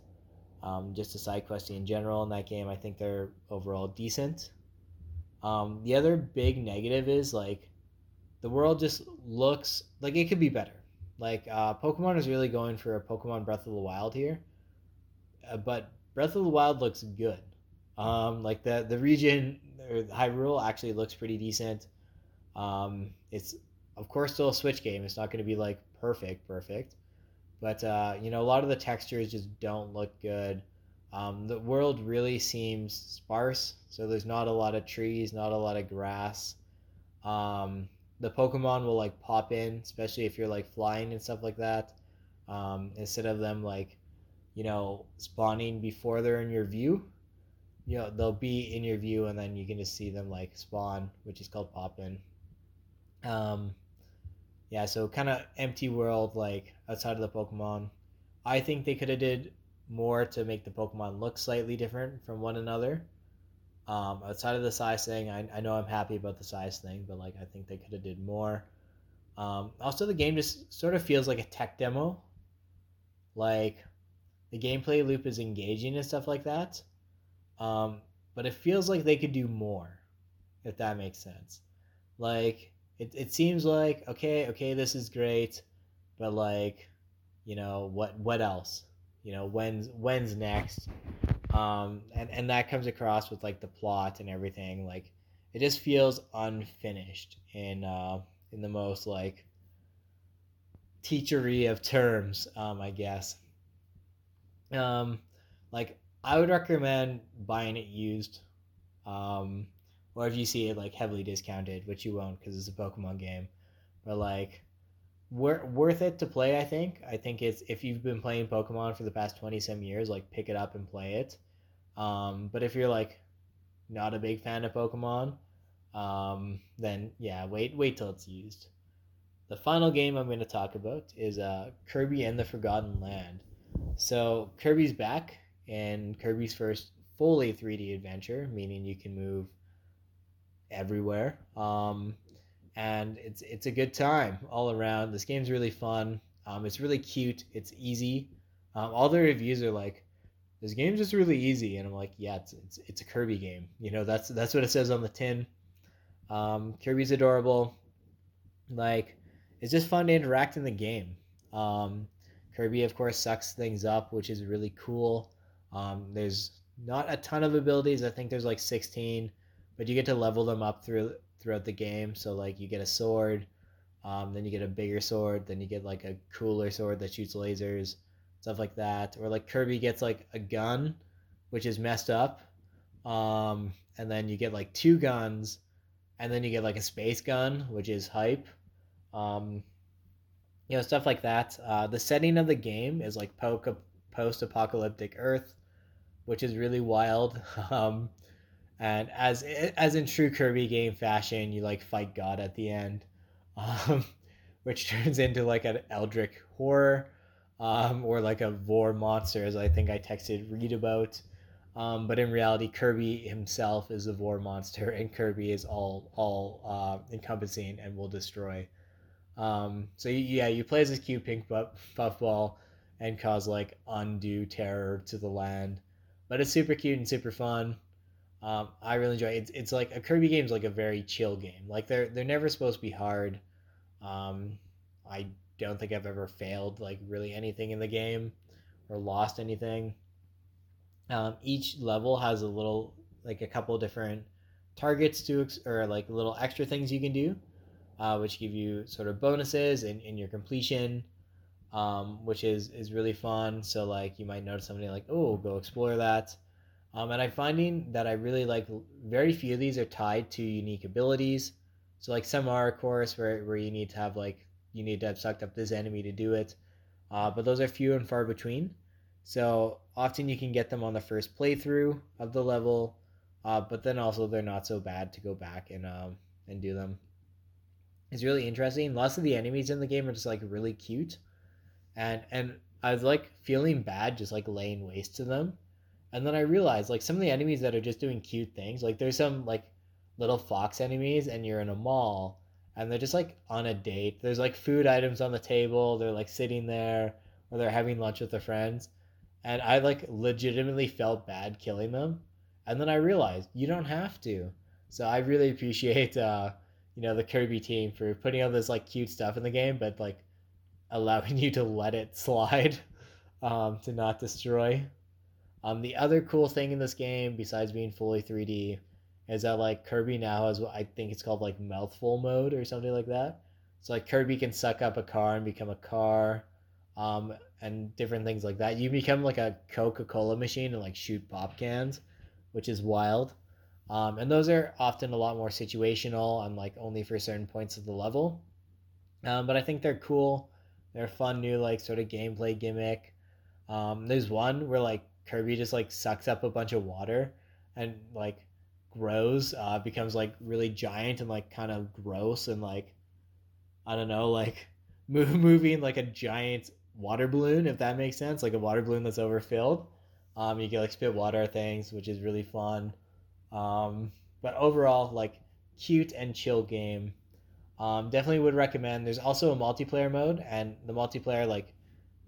Um, just a side questing in general in that game, I think they're overall decent. Um, the other big negative is like the world just looks like it could be better. Like uh, Pokemon is really going for a Pokemon Breath of the Wild here, uh, but Breath of the Wild looks good. Um, like the the region or Hyrule actually looks pretty decent. Um, it's of course still a Switch game. It's not going to be like perfect, perfect, but uh, you know a lot of the textures just don't look good. Um, the world really seems sparse, so there's not a lot of trees, not a lot of grass. Um, the Pokemon will like pop in, especially if you're like flying and stuff like that. Um, instead of them like, you know, spawning before they're in your view, you know, they'll be in your view and then you can just see them like spawn, which is called pop in. Um, yeah, so kind of empty world like outside of the Pokemon. I think they could have did more to make the Pokemon look slightly different from one another. Um, outside of the size thing, I, I know I'm happy about the size thing, but like I think they could have did more. Um, also, the game just sort of feels like a tech demo. Like the gameplay loop is engaging and stuff like that, um, but it feels like they could do more, if that makes sense. Like it, it seems like okay, okay, this is great, but like, you know what what else? You know when's when's next? Um, and and that comes across with like the plot and everything. Like it just feels unfinished in uh, in the most like teachery of terms, um, I guess. Um, like I would recommend buying it used, um, or if you see it like heavily discounted, which you won't because it's a Pokemon game, but like wor- worth it to play. I think. I think it's if you've been playing Pokemon for the past twenty some years, like pick it up and play it. Um, but if you're like not a big fan of Pokemon, um, then yeah, wait wait till it's used. The final game I'm going to talk about is uh, Kirby and the Forgotten Land. So Kirby's back, and Kirby's first fully 3D adventure, meaning you can move everywhere. Um, and it's it's a good time all around. This game's really fun. Um, it's really cute. It's easy. Um, all the reviews are like, "This game's just really easy," and I'm like, "Yeah, it's it's, it's a Kirby game. You know, that's that's what it says on the tin." Um, Kirby's adorable. Like, it's just fun to interact in the game. Um, Kirby, of course, sucks things up, which is really cool. Um, there's not a ton of abilities. I think there's like 16, but you get to level them up through throughout the game. So like you get a sword, um, then you get a bigger sword, then you get like a cooler sword that shoots lasers, stuff like that. Or like Kirby gets like a gun, which is messed up, um, and then you get like two guns, and then you get like a space gun, which is hype. Um, you know stuff like that. Uh, the setting of the game is like post-apocalyptic Earth, which is really wild. Um, and as as in true Kirby game fashion, you like fight God at the end, um, which turns into like an Eldritch horror, um, or like a Vor monster, as I think I texted Reed about. Um, but in reality, Kirby himself is a Vor monster, and Kirby is all all uh, encompassing and will destroy. Um, so yeah, you play as this cute pink puffball and cause like undue terror to the land, but it's super cute and super fun. Um, I really enjoy it. It's, it's like a Kirby game is like a very chill game. Like they're they're never supposed to be hard. Um, I don't think I've ever failed like really anything in the game or lost anything. Um, each level has a little like a couple different targets to or like little extra things you can do, uh, which give you sort of bonuses in, in your completion, um, which is is really fun. So like you might notice somebody like oh go explore that. Um, and I'm finding that I really like very few of these are tied to unique abilities. So like some are, of course, where where you need to have like you need to have sucked up this enemy to do it, uh, but those are few and far between. So often you can get them on the first playthrough of the level, uh, but then also they're not so bad to go back and um, and do them. It's really interesting. Lots of the enemies in the game are just like really cute, and and I was like feeling bad just like laying waste to them, and then I realized like some of the enemies that are just doing cute things. Like there's some like little fox enemies, and you're in a mall, and they're just like on a date. There's like food items on the table. They're like sitting there, or they're having lunch with their friends, and I like legitimately felt bad killing them, and then I realized you don't have to. So I really appreciate uh, you know the Kirby team for putting all this like cute stuff in the game, but like allowing you to let it slide um, to not destroy. Um, the other cool thing in this game, besides being fully 3D, is that like Kirby now has what I think it's called like mouthful mode or something like that. So like Kirby can suck up a car and become a car, um, and different things like that. You become like a Coca Cola machine and like shoot pop cans, which is wild. Um, and those are often a lot more situational and like only for certain points of the level. Um, but I think they're cool. They're a fun new like sort of gameplay gimmick. Um, there's one where like Kirby just like sucks up a bunch of water and like grows, uh, becomes like really giant and like kind of gross and like I don't know, like moving like a giant water balloon, if that makes sense, like a water balloon that's overfilled. Um, you can like spit water at things, which is really fun. Um, but overall, like cute and chill game. Um, definitely would recommend. There's also a multiplayer mode, and the multiplayer like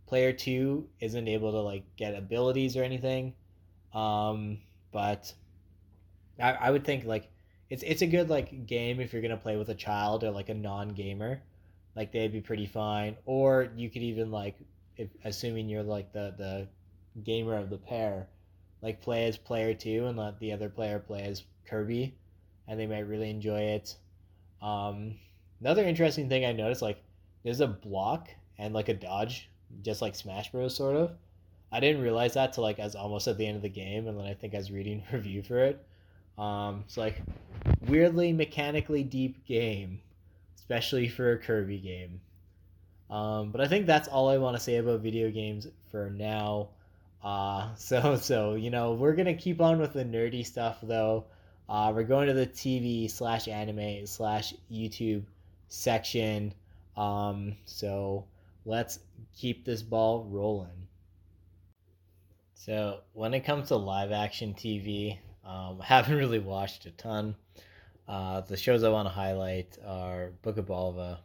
player two isn't able to like get abilities or anything. Um, but I, I would think like it's it's a good like game if you're gonna play with a child or like a non gamer, like they'd be pretty fine. Or you could even like, if assuming you're like the the gamer of the pair, like play as player two and let the other player play as Kirby, and they might really enjoy it. Um, another interesting thing I noticed like there's a block and like a dodge, just like Smash Bros. sort of. I didn't realize that till like as almost at the end of the game, and then I think I was reading review for it. Um, it's like weirdly mechanically deep game, especially for a Kirby game. Um, but I think that's all I want to say about video games for now. Uh, so so you know we're gonna keep on with the nerdy stuff though. Uh, we're going to the TV slash anime slash YouTube section. Um, so let's keep this ball rolling. So when it comes to live action TV, um, I haven't really watched a ton. Uh, the shows I want to highlight are Book of Boba Fett,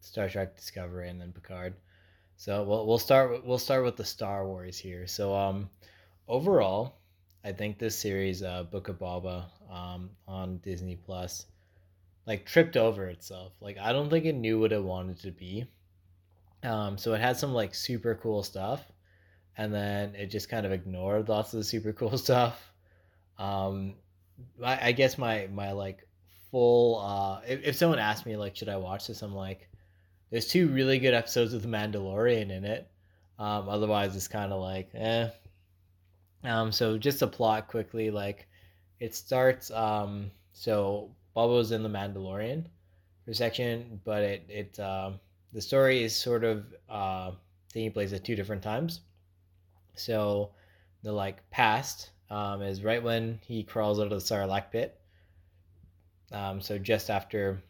Star Trek Discovery, and then Picard. So we'll we'll start we'll start with the Star Wars here. So um, overall, I think this series, uh, Book of Boba, um, on Disney Plus, like tripped over itself. Like I don't think it knew what it wanted to be. Um, so it had some like super cool stuff, and then it just kind of ignored lots of the super cool stuff. Um, I, I guess my my like full uh, if, if someone asked me like should I watch this, I'm like, there's two really good episodes of The Mandalorian in it. Um, otherwise, it's kind of like eh. Um, so just a plot quickly, like it starts. Um, so Boba's in The Mandalorian for section, but it it um, the story is sort of uh, taking place at two different times. So the like past um, is right when he crawls out of the Sarlacc pit. Um, so just after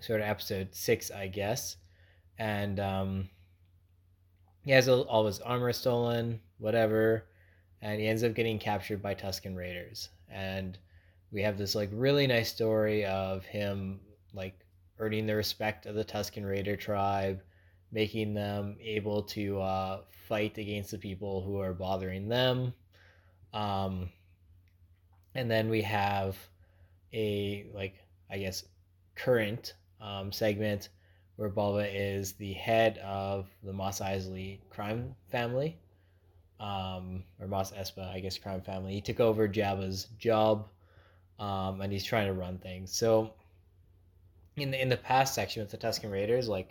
sort of episode six, I guess, and um, he has all his armor stolen, whatever, and he ends up getting captured by Tusken Raiders, and we have this like really nice story of him like earning the respect of the Tusken Raider tribe, making them able to uh, fight against the people who are bothering them. Um, and then we have a like I guess current um, segment where Boba is the head of the Mos Eisley crime family, um, or Mos Espa, I guess, crime family. He took over Jabba's job, um, and he's trying to run things. So, in the in the past section with the Tusken Raiders, like,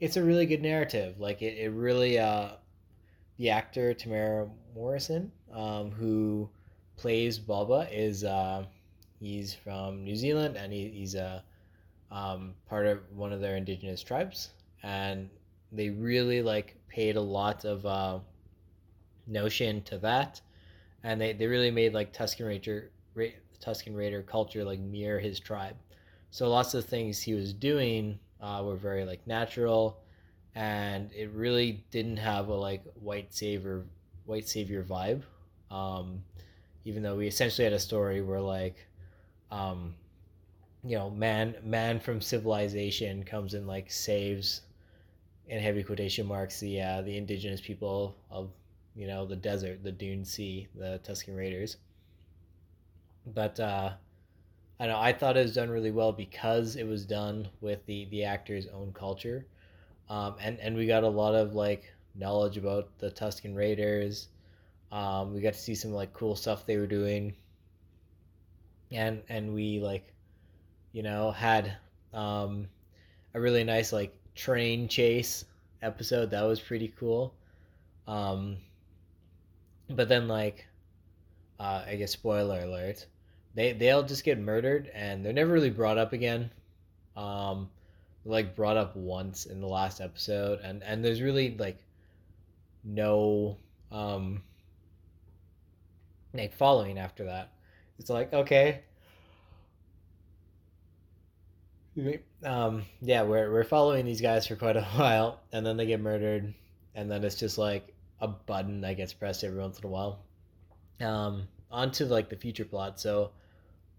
it's a really good narrative. Like, it, it really, uh, the actor Temuera Morrison, um, who plays Boba, is uh, he's from New Zealand, and he, he's a um, part of one of their indigenous tribes, and they really like paid a lot of uh, notion to that, and they, they really made like Tusken Raider Ra- Tusken Raider culture like mirror his tribe. So lots of things he was doing uh, were very like natural, and it really didn't have a like white savior white savior vibe. Um, even though we essentially had a story where like um, you know man man from civilization comes and like saves in heavy quotation marks the uh, the indigenous people of you know the desert the dune sea the Tusken raiders. But uh, i know i thought it was done really well because it was done with the the actor's own culture. Um, and and we got a lot of like knowledge about the Tusken raiders um, we got to see some like cool stuff they were doing. And and we like you know had um, a really nice like train chase episode. That was pretty cool. Um, but then like uh, i guess spoiler alert they they all just get murdered and they're never really brought up again. Um, like brought up once in the last episode and and there's really like no um like following after that. It's like okay. Um yeah we're, we're following these guys for quite a while and then they get murdered and then it's just like a button that gets pressed every once in a while. Um onto like the future plot. So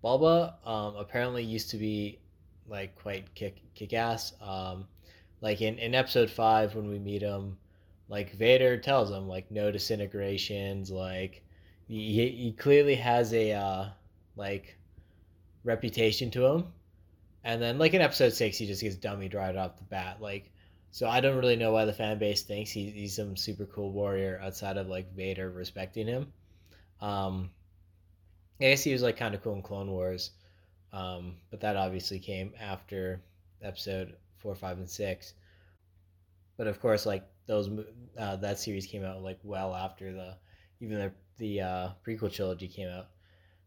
Boba um apparently used to be like quite kick kick ass um like in in episode 5 when we meet him like Vader tells him like no disintegrations like he, he clearly has a uh like reputation to him and then like in episode six, he just gets dummied right off the bat. Like, so I don't really know why the fan base thinks he, he's some super cool warrior outside of like Vader respecting him. Um, I guess he was like kind of cool in Clone Wars, um, but that obviously came after episode four, five, and six. But of course, like those uh, that series came out like well after the even the the uh, prequel trilogy came out.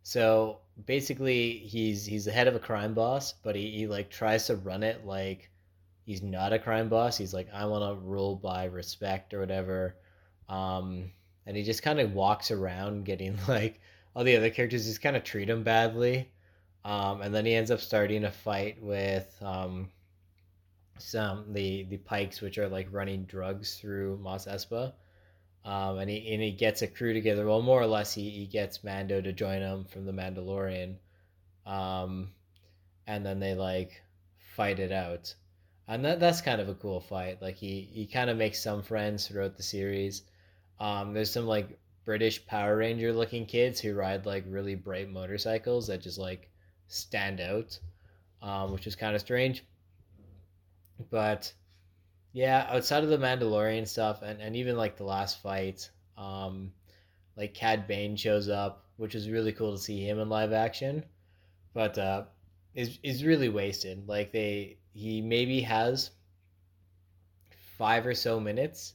So basically, he's he's the head of a crime boss, but he, he like tries to run it like he's not a crime boss. He's like, I want to rule by respect or whatever. Um, and he just kind of walks around getting like all the other characters just kind of treat him badly. Um, and then he ends up starting a fight with um, some the the Pikes, which are like running drugs through Mos Espa um, and he and he gets a crew together. Well, more or less, he, he gets Mando to join him from the Mandalorian, um, and then they like fight it out, and that that's kind of a cool fight. Like he he kind of makes some friends throughout the series. Um, there's some like British Power Ranger looking kids who ride like really bright motorcycles that just like stand out, um, which is kind of strange. But yeah, outside of the Mandalorian stuff and, and even like the last fight, um, like Cad Bane shows up, which is really cool to see him in live action. But uh is is really wasted. Like they he maybe has five or so minutes,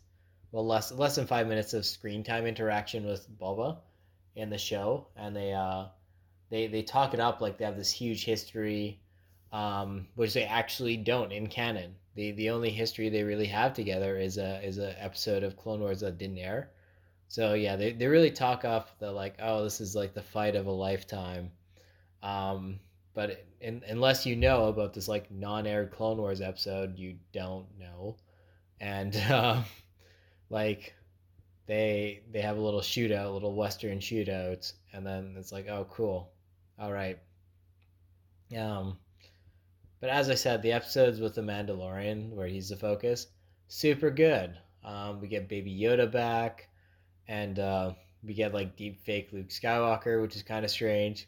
well less less than five minutes of screen time interaction with Boba in the show, and they uh they they talk it up like they have this huge history, um, which they actually don't in canon the the only history they really have together is a is a episode of Clone Wars that didn't air. So yeah, they, they really talk off the like, oh, this is like the fight of a lifetime. Um, but in, unless you know about this like non-aired Clone Wars episode, you don't know, and uh, like they they have a little shootout, a little Western shootout, and then it's like, oh, cool, all right. Um, but as I said, the episodes with the Mandalorian, where he's the focus, super good. Um, we get Baby Yoda back, and uh, we get like deep fake Luke Skywalker, which is kind of strange.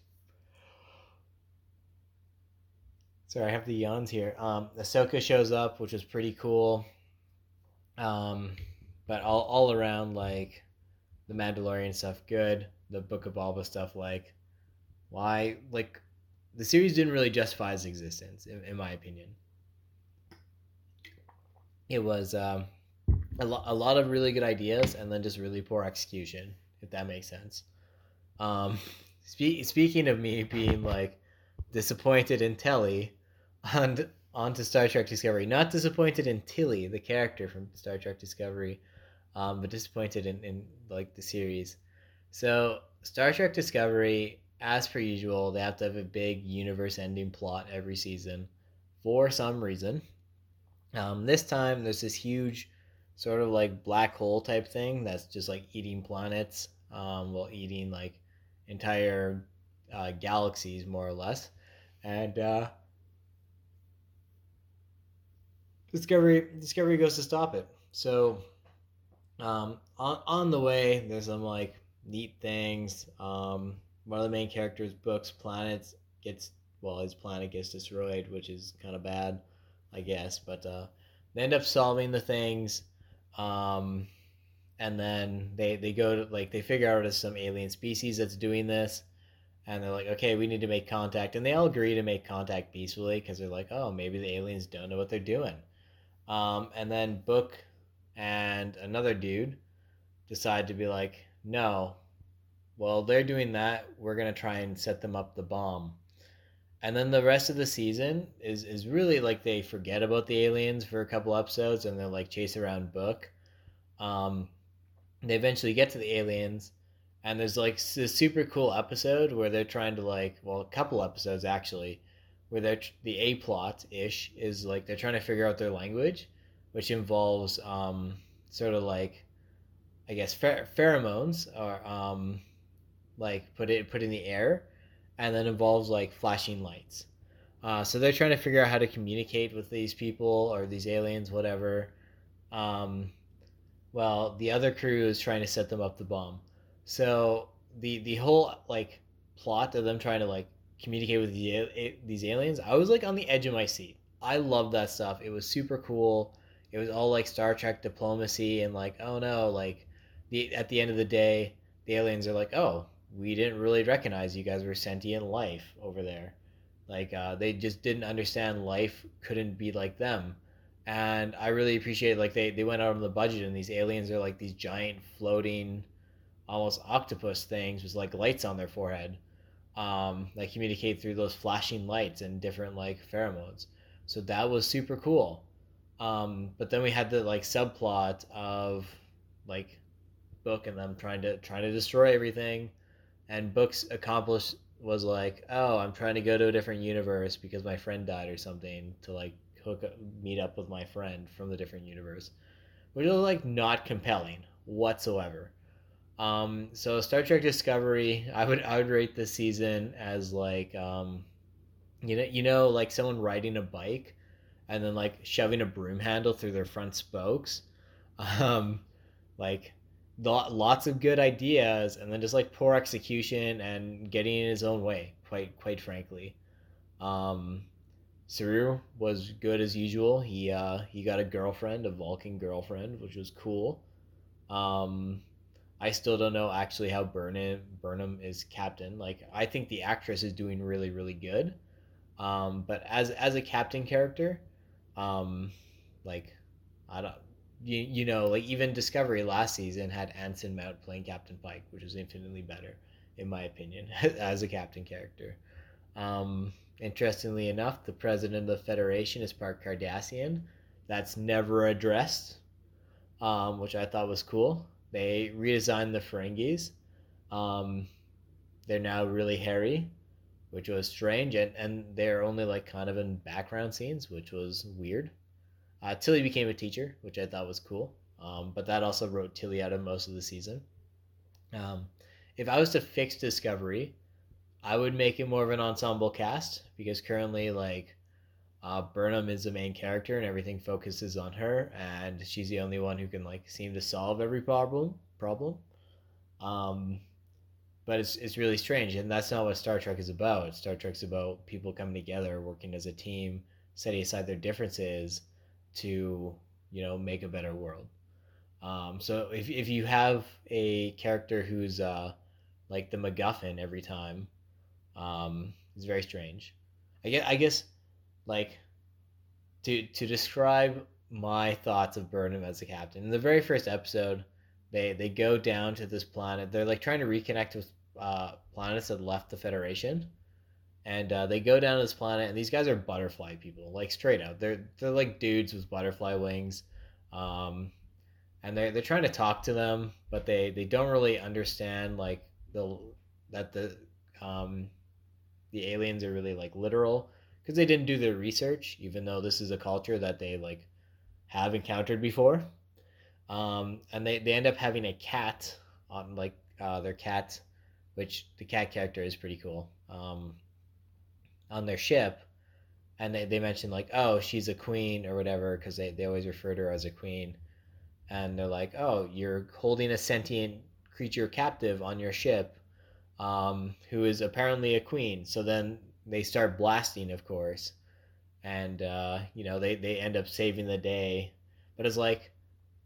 Sorry, I have the yawns here. Um, Ahsoka shows up, which is pretty cool. Um, but all, all around, like the Mandalorian stuff, good. The Book of Boba stuff, like why, like the series didn't really justify its existence, in, in my opinion. It was um, a, lo- a lot of really good ideas and then just really poor execution, if that makes sense. Um, spe- speaking of me being like disappointed in Telly, on on to Star Trek Discovery. Not disappointed in Tilly, the character from Star Trek Discovery, um, but disappointed in, in like the series. So Star Trek Discovery, as per usual, they have to have a big universe-ending plot every season, for some reason. Um, this time, there's this huge, sort of like black hole type thing that's just like eating planets, um, while eating like entire uh, galaxies, more or less, and uh, Discovery Discovery goes to stop it. So um, on on the way, there's some like neat things. Um, one of the main characters' Book's, planets gets well, his planet gets destroyed, which is kind of bad, I guess. But uh, they end up solving the things, um, and then they they go to like they figure out it's some alien species that's doing this, and they're like, okay, we need to make contact, and they all agree to make contact peacefully because they're like, oh, maybe the aliens don't know what they're doing. Um, and then Book and another dude decide to be like, no, well, they're doing that. We're to try and set them up the bomb. And then the rest of the season is, is really like they forget about the aliens for a couple episodes and they're like chase around Book. Um, they eventually get to the aliens and there's like this super cool episode where they're trying to like well a couple episodes actually where they're the a plot ish is like they're trying to figure out their language which involves um, sort of like i guess pher- pheromones or um, like put it put in the air and then involves like flashing lights uh, so they're trying to figure out how to communicate with these people or these aliens whatever um, well the other crew is trying to set them up the bomb so the the whole like plot of them trying to like communicate with the, these aliens, I was like on the edge of my seat. I loved that stuff. It was super cool. It was all like Star Trek diplomacy and like, oh no, like the at the end of the day, the aliens are like, oh, we didn't really recognize you guys were sentient life over there. Like uh, they just didn't understand life couldn't be like them. And I really appreciate like they, they went out on the budget and these aliens are like these giant floating almost octopus things with like lights on their forehead um, that communicate through those flashing lights and different like pheromones. So that was super cool. Um, but then we had the like subplot of like Book and them trying to trying to destroy everything, and Book's accomplished was like, oh, I'm trying to go to a different universe because my friend died or something to like hook up, meet up with my friend from the different universe, which is like not compelling whatsoever. Um, so Star Trek Discovery, I would I would rate this season as like um, you know you know like someone riding a bike and then like shoving a broom handle through their front spokes. Um, like lots of good ideas and then just like poor execution and getting in his own way quite quite frankly. Um Saru was good as usual. He uh he got a girlfriend a Vulcan girlfriend which was cool. Um I still don't know actually how Burnham Burnham is captain. Like I think the actress is doing really really good, um, but as as a captain character, um, like I don't you, you know like even Discovery last season had Anson Mount playing Captain Pike, which was infinitely better in my opinion as a captain character. Um, interestingly enough, the president of the Federation is part Cardassian. That's never addressed, um, which I thought was cool. They redesigned the Ferengis. Um, they're now really hairy, which was strange, and, and they're only like kind of in background scenes, which was weird. Uh, Tilly became a teacher, which I thought was cool, um, but that also wrote Tilly out of most of the season. Um, if I was to fix Discovery, I would make it more of an ensemble cast because currently, like, uh, Burnham is the main character, and everything focuses on her, and she's the only one who can like seem to solve every problem. Problem. Um, but it's it's really strange, and that's not what Star Trek is about. Star Trek's about people coming together, working as a team, setting aside their differences to you know make a better world. Um, so if if you have a character who's uh, like the MacGuffin every time, um, it's very strange. I guess I guess like to to describe my thoughts of Burnham as a captain. In the very first episode, they they go down to this planet. They're like trying to reconnect with uh, planets that left the Federation, and uh, they go down to this planet, and these guys are butterfly people, like straight up. They're they're like dudes with butterfly wings, um, and they're they're trying to talk to them, but they they don't really understand like the that the um, the aliens are really like literal because they didn't do their research, even though this is a culture that they like have encountered before. Um, and they, they end up having a cat on like uh, their cat, which the cat character is pretty cool. Um, on their ship, and they, they mention like, oh, she's a queen or whatever, because they, they always refer to her as a queen. And they're like, oh, you're holding a sentient creature captive on your ship, um, who is apparently a queen. So then they start blasting, of course, and uh, you know they they end up saving the day. But it's like,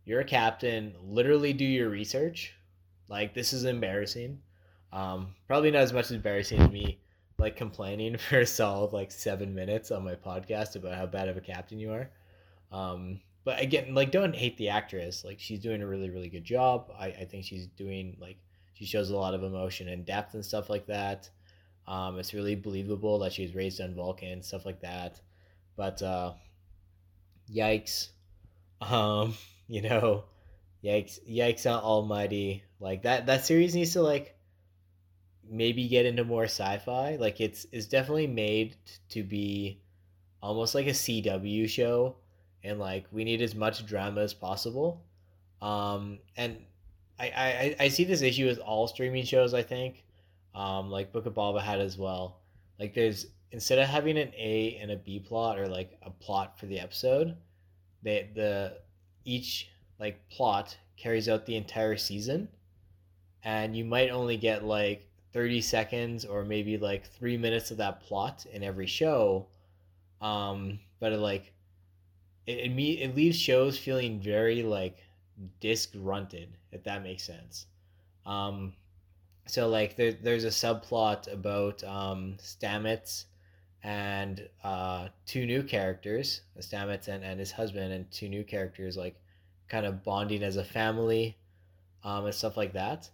you're a captain. Literally do your research. Like this is embarrassing. Um, probably not as much embarrassing as me like complaining for a solid like seven minutes on my podcast about how bad of a captain you are. Um, but again, like don't hate the actress. Like she's doing a really really good job. I, I think she's doing like she shows a lot of emotion and depth and stuff like that. Um, it's really believable that she was raised on Vulcan stuff like that. But uh, yikes, um, you know, yikes, yikes on Almighty. Like that that series needs to like maybe get into more sci-fi. Like it's it's definitely made to be almost like a CW show and like we need as much drama as possible. Um and I, I, I see this issue with all streaming shows, I think. Um like Book of Boba had as well. Like there's instead of having an A and a B plot or like a plot for the episode, they the each like plot carries out the entire season and you might only get like 30 seconds or maybe like three minutes of that plot in every show um but it like it, it, me it leaves shows feeling very like disgrunted if that makes sense. Um so like there, there's a subplot about um stamets and uh two new characters stamets and, and his husband and two new characters like kind of bonding as a family um and stuff like that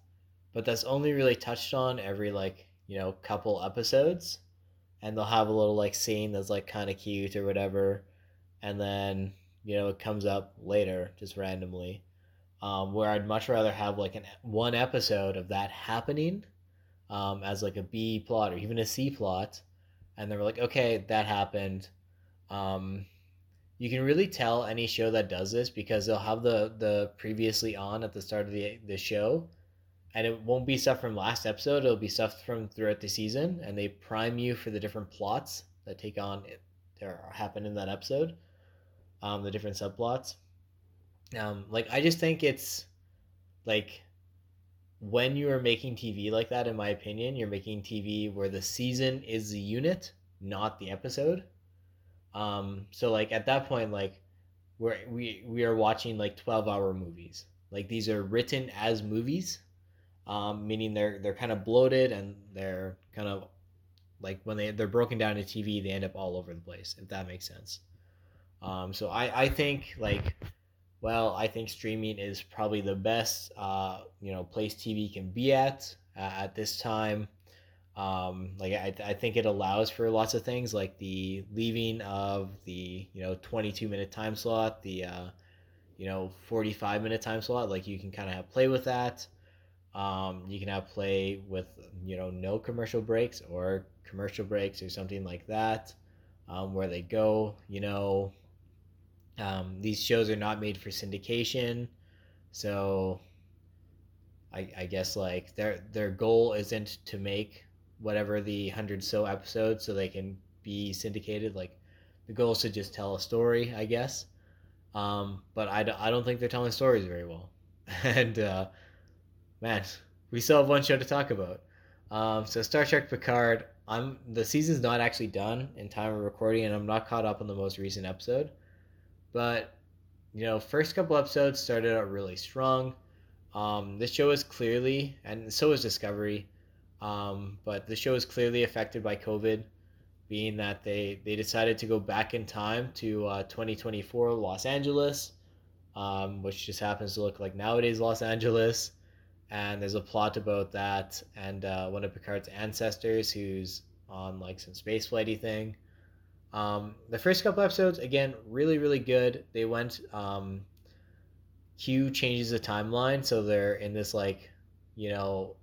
but that's only really touched on every like you know couple episodes. And they'll have a little like scene that's like kind of cute or whatever. And then you know it comes up later just randomly. Um, where i'd much rather have like an one episode of that happening um, as like a b plot or even a c plot. And they were like okay that happened. Um, you can really tell any show that does this because they'll have the the previously on at the start of the the show and it won't be stuff from last episode. It'll be stuff from throughout the season, and they prime you for the different plots that take on or happen in that episode, um, the different subplots. Um, like I just think it's like when you are making TV like that, in my opinion, you're making TV where the season is the unit, not the episode. Um, so like at that point, like we're we we are watching like twelve hour movies. Like these are written as movies um, meaning they're they're kind of bloated and they're kind of like when they they're broken down to TV, they end up all over the place. If that makes sense. Um, so I I think like well I think streaming is probably the best uh, you know place TV can be at uh, at this time. Um, like I, I think it allows for lots of things like the leaving of the you know 22 minute time slot the uh, you know 45 minute time slot like you can kind of have play with that um, you can have play with you know no commercial breaks or commercial breaks or something like that, um, where they go. You know, um, these shows are not made for syndication, so I, I guess like their their goal isn't to make whatever the hundred so episodes so they can be syndicated. Like the goal is to just tell a story, I guess. Um, but I, I don't think they're telling stories very well, and uh, man, we still have one show to talk about. Um, so Star Trek Picard, I'm the season's not actually done in time of recording, and I'm not caught up on the most recent episode. But you know, first couple episodes started out really strong. Um, this show is clearly, and so is Discovery, um, but the show is clearly affected by COVID, being that they they decided to go back in time to uh, 2024 Los Angeles, um, which just happens to look like nowadays Los Angeles and there's a plot about that and uh, one of Picard's ancestors who's on like some space flighty thing. Um, the first couple episodes, again, really really good. They went. Um, Q changes the timeline, so they're in this like, you know,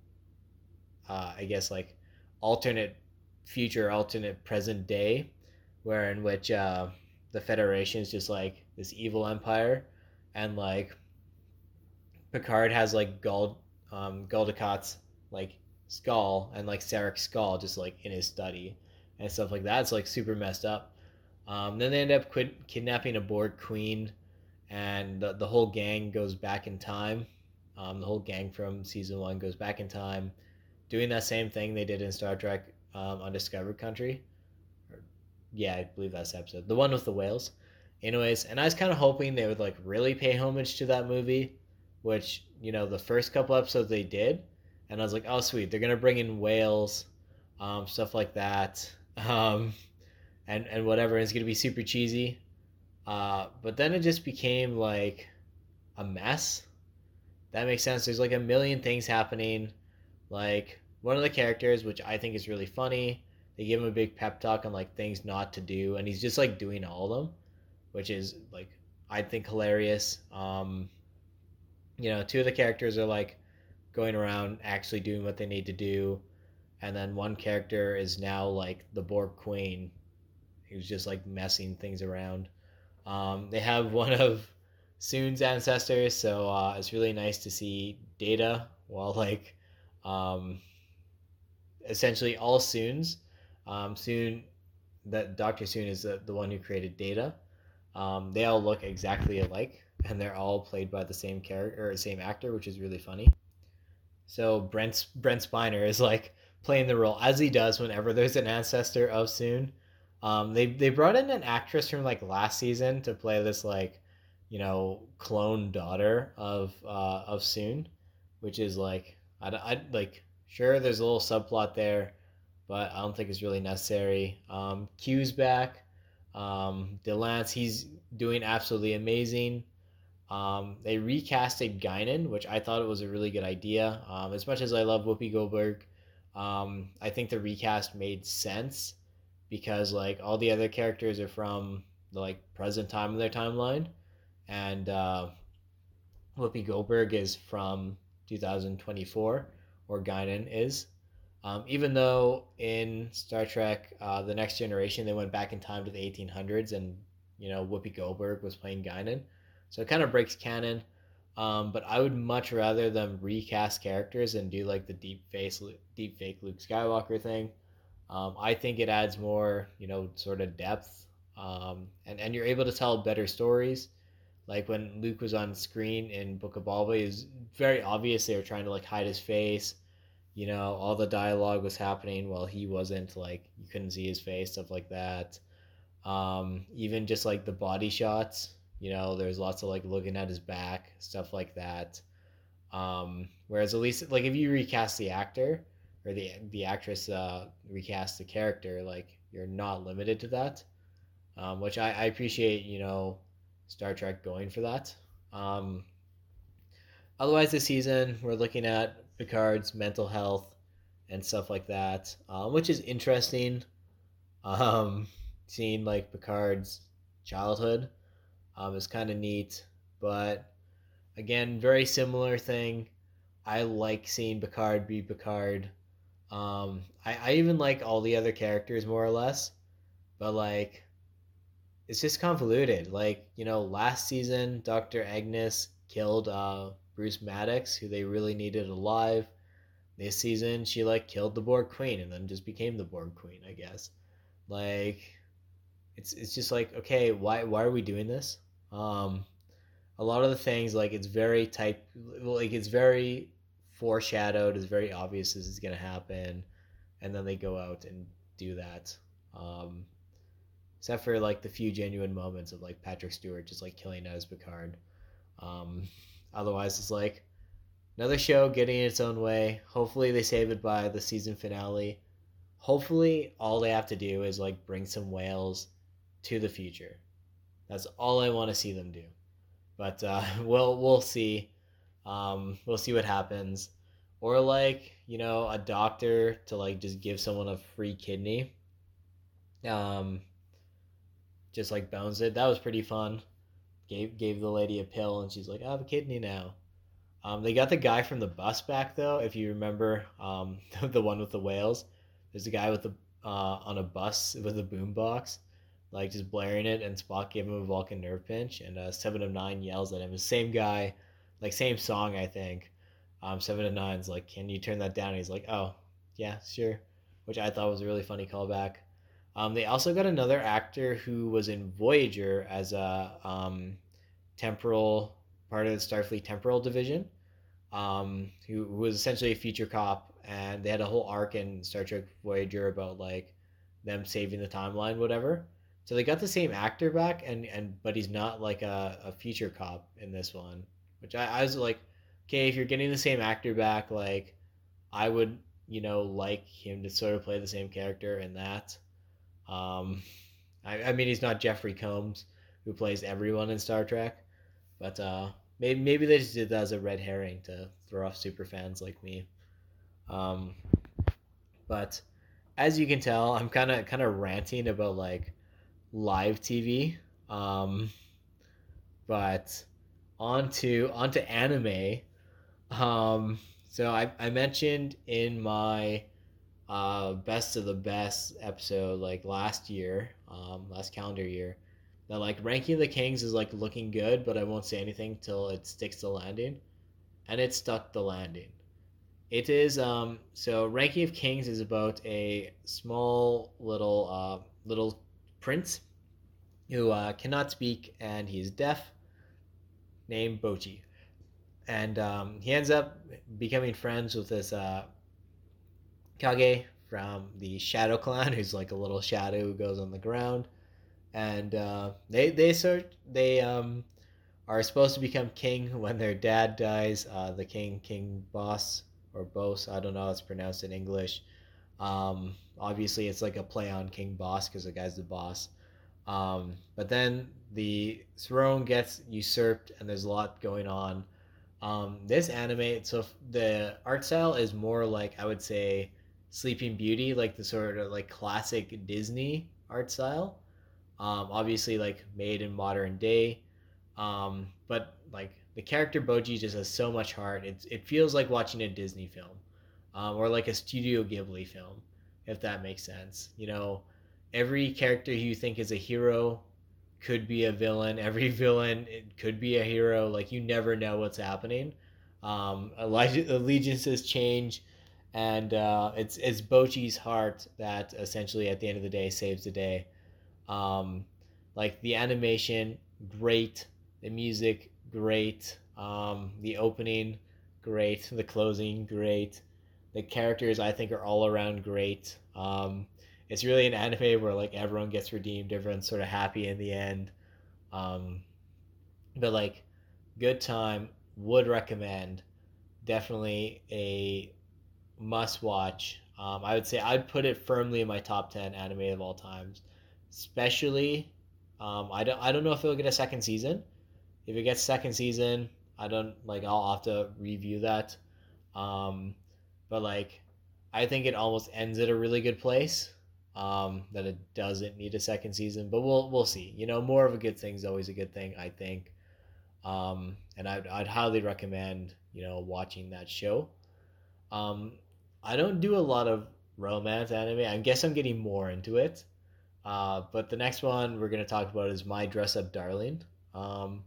uh, I guess like alternate future, alternate present day, where in which uh, the Federation is just like this evil empire, and like Picard has like Gul um, Gul Dukat's like skull and like Sarek's skull just like in his study and stuff like that. It's like super messed up. Um, then they end up quid- kidnapping a Borg queen, and the, the whole gang goes back in time. Um, the whole gang from season one goes back in time, doing that same thing they did in Star Trek um, Undiscovered Country. Or, yeah, I believe that's the episode. The one with the whales. Anyways, and I was kind of hoping they would like really pay homage to that movie, which you know the first couple episodes they did, and I was like, oh sweet, they're gonna bring in whales, um, stuff like that, um, and and whatever. It's gonna be super cheesy, uh, but then it just became like a mess. That makes sense. There's like a million things happening. Like one of the characters, which I think is really funny, they give him a big pep talk on like things not to do, and he's just like doing all of them which is like I think hilarious. Um, you know, two of the characters are like going around actually doing what they need to do, and then one character is now like the Borg Queen, who's just like messing things around. Um, they have one of Soong's ancestors, so uh, it's really nice to see Data while like um, essentially all Soongs. Um, Soong, that Doctor Soong is the, the one who created Data. Um, they all look exactly alike, and they're all played by the same character or same actor, which is really funny. So Brent Brent Spiner is like playing the role as he does whenever there's an ancestor of Soong. Um, they they brought in an actress from like last season to play this like, you know, clone daughter of uh, of Soong, which is like I, I like sure there's a little subplot there, but I don't think it's really necessary. Um, Q's back. Um, de Lancie, he's doing absolutely amazing. Um, they recasted Guinan, which I thought it was a really good idea. Um, as much as I love Whoopi Goldberg, um, I think the recast made sense because like all the other characters are from the like present time of their timeline, and uh, Whoopi Goldberg is from 2024, or Guinan is. Um, even though in Star Trek, uh, the Next Generation, they went back in time to the 1800s, and you know Whoopi Goldberg was playing Guinan, so it kind of breaks canon. Um, but I would much rather them recast characters and do like the deep face, deep fake Luke Skywalker thing. Um, I think it adds more, you know, sort of depth, um, and and you're able to tell better stories. Like when Luke was on screen in Book of Boba, was very obvious they were trying to like hide his face you know all the dialogue was happening while he wasn't like you couldn't see his face stuff like that. Um, even just like the body shots you know there's lots of like looking at his back stuff like that. Um, whereas at least like if you recast the actor or the the actress uh, recast the character like you're not limited to that. Um, which I, I appreciate you know star trek going for that. Um, otherwise this season we're looking at Picard's mental health and stuff like that, um, which is interesting. Um, seeing like Picard's childhood um, is kind of neat, but again, very similar thing. I like seeing Picard be Picard. Um, I, I even like all the other characters more or less, but like, it's just convoluted. Like, you know, last season, Dr. Agnes killed uh, Bruce Maddox, who they really needed alive. This season, she like killed the Borg Queen and then just became the Borg Queen, I guess. Like, it's it's just like okay, why why are we doing this? Um, a lot of the things like it's very type like it's very foreshadowed. It's very obvious this is gonna happen, and then they go out and do that. Um, except for like the few genuine moments of like Patrick Stewart just like killing as Picard. Um, Otherwise, it's like another show getting its own way. Hopefully, they save it by the season finale. Hopefully, all they have to do is like bring some whales to the future. That's all I want to see them do. But uh, we'll we'll see. Um, we'll see what happens. or like you know a doctor to like just give someone a free kidney um just like bones it that was pretty fun gave gave the lady a pill and she's like i have a kidney now um they got the guy from the bus back though if you remember um the one with the whales there's a guy with the uh on a bus with a boombox like just blaring it and spock gave him a vulcan nerve pinch and uh seven of nine yells at him the same guy like same song i think um, Seven of Nine's like, can you turn that down? And he's like, oh, yeah, sure, which I thought was a really funny callback. Um, they also got another actor who was in Voyager as a um, temporal part of the Starfleet temporal division, um, who, who was essentially a future cop, and they had a whole arc in Star Trek Voyager about like them saving the timeline, whatever. So they got the same actor back, and and but he's not like a, a future cop in this one, which I, I was like, okay, if you're getting the same actor back, like I would, you know, like him to sort of play the same character in that. Um, I, I mean, he's not Jeffrey Combs who plays everyone in Star Trek, but uh, maybe maybe they just did that as a red herring to throw off super fans like me. Um, but as you can tell, I'm kind of kind of ranting about like live TV. Um, but onto onto anime um, so I, I mentioned in my uh, best of the best episode like last year, um, last calendar year, that like ranking of the kings is like looking good, but I won't say anything till it sticks the landing, and it stuck the landing. It is um so ranking of kings is about a small little uh little prince who uh, cannot speak and he's deaf, named Bojji and um, he ends up becoming friends with this uh, Kage from the Shadow Clan, who's like a little shadow who goes on the ground, and uh, they they sort they um, are supposed to become king when their dad dies. Uh, the king, King Boss or Bos, I don't know how it's pronounced in English. Um, obviously, it's like a play on King Boss because the guy's the boss. Um, but then the throne gets usurped, and there's a lot going on. Um, this anime, so the art style is more like I would say Sleeping Beauty, like the sort of like classic Disney art style. Um, obviously, like made in modern day, um, but like the character Bojji just has so much heart. It it feels like watching a Disney film, um, or like a Studio Ghibli film, if that makes sense. You know, every character you think is a hero could be a villain. Every villain it could be a hero. Like you never know what's happening. Um, allegiances change, and uh, it's it's Bojji's heart that essentially at the end of the day saves the day. Um, like the animation, great. The music, great. Um, the opening, great. The closing, great. The characters, I think, are all around great. Um, it's really an anime where like everyone gets redeemed, everyone's sort of happy in the end. Um, but like, good time. Would recommend. Definitely a must watch. Um, I would say I'd put it firmly in my top ten anime of all times. Especially, um, I don't I don't know if it'll get a second season. If it gets second season, I don't like I'll have to review that. Um, but like, I think it almost ends at a really good place um, that it doesn't need a second season, but we'll we'll see. You know, more of a good thing is always a good thing, I think. Um, and I'd, I'd highly recommend you know watching that show. Um, I don't do a lot of romance anime. I guess I'm getting more into it. Uh, but the next one we're gonna talk about is My Dress Up Darling. Um,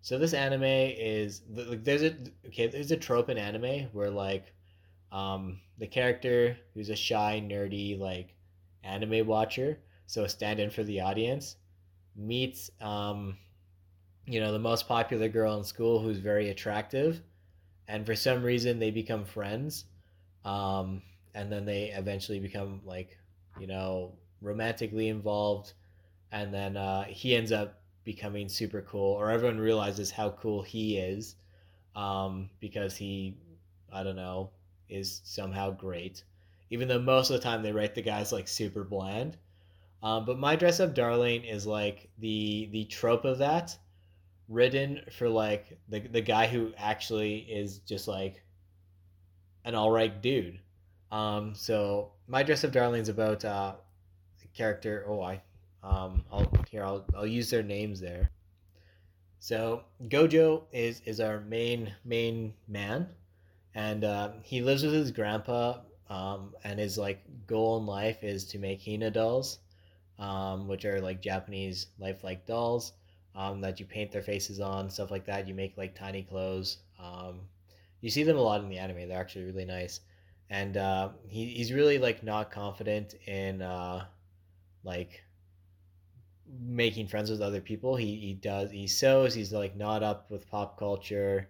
so this anime is like there's a okay there's a trope in anime where like um, the character who's a shy nerdy like anime watcher, so a stand-in for the audience, meets um, you know the most popular girl in school who's very attractive, and for some reason they become friends, um, and then they eventually become like you know romantically involved, and then uh, he ends up becoming super cool, or everyone realizes how cool he is, um, because he, I don't know, is somehow great even though most of the time they write the guys like super bland. Um, but my dress up darling is like the the trope of that, written for like the the guy who actually is just like an all right dude. Um, so my dress darling is about uh, character. Oh, I um, I'll here I'll I'll use their names there. So Gojo is is our main main man, and uh, he lives with his grandpa. Um, and his like goal in life is to make Hina dolls, um, which are like Japanese lifelike dolls um, that you paint their faces on, stuff like that. You make like tiny clothes. Um, you see them a lot in the anime. They're actually really nice, and uh, he, he's really like not confident in uh, like making friends with other people. He, he does he sews. He's like not up with pop culture,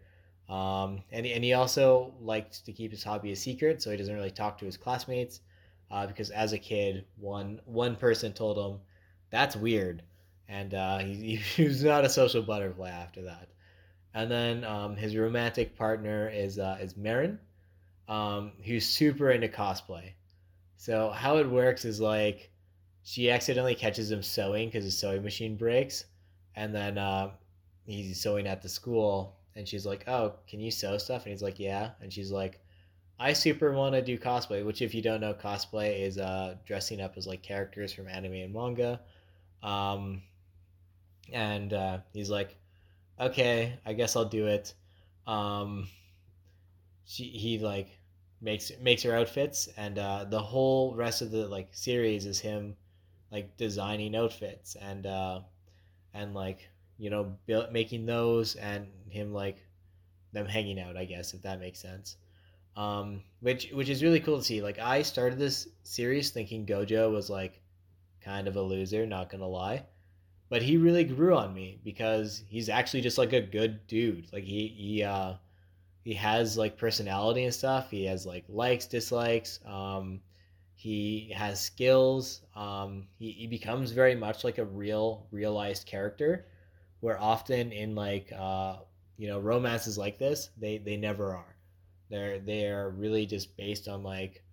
um, and and he also likes to keep his hobby a secret, so he doesn't really talk to his classmates, uh, because as a kid, one one person told him that's weird, and uh, he, he was not a social butterfly after that. And then um, his romantic partner is uh, is Marin, um, who's super into cosplay. So how it works is like she accidentally catches him sewing because his sewing machine breaks, and then uh, he's sewing at the school, and she's like, "Oh, can you sew stuff?" And he's like, "Yeah," and she's like, "I super want to do cosplay." Which, if you don't know, cosplay is uh, dressing up as like characters from anime and manga. Um, and uh, he's like, okay, I guess I'll do it. Um, she he like makes makes her outfits, and uh, the whole rest of the like series is him like designing outfits and uh, and like you know build, making those and him like them hanging out. I guess if that makes sense. Um, which which is really cool to see. Like I started this series thinking Gojo was like kind of a loser, not gonna lie but he really grew on me because he's actually just like a good dude. Like he he uh he has like personality and stuff. He has like likes, dislikes. Um he has skills. Um he, he becomes very much like a real realized character where often in like uh you know romances like this they they never are. They're they are really just based on like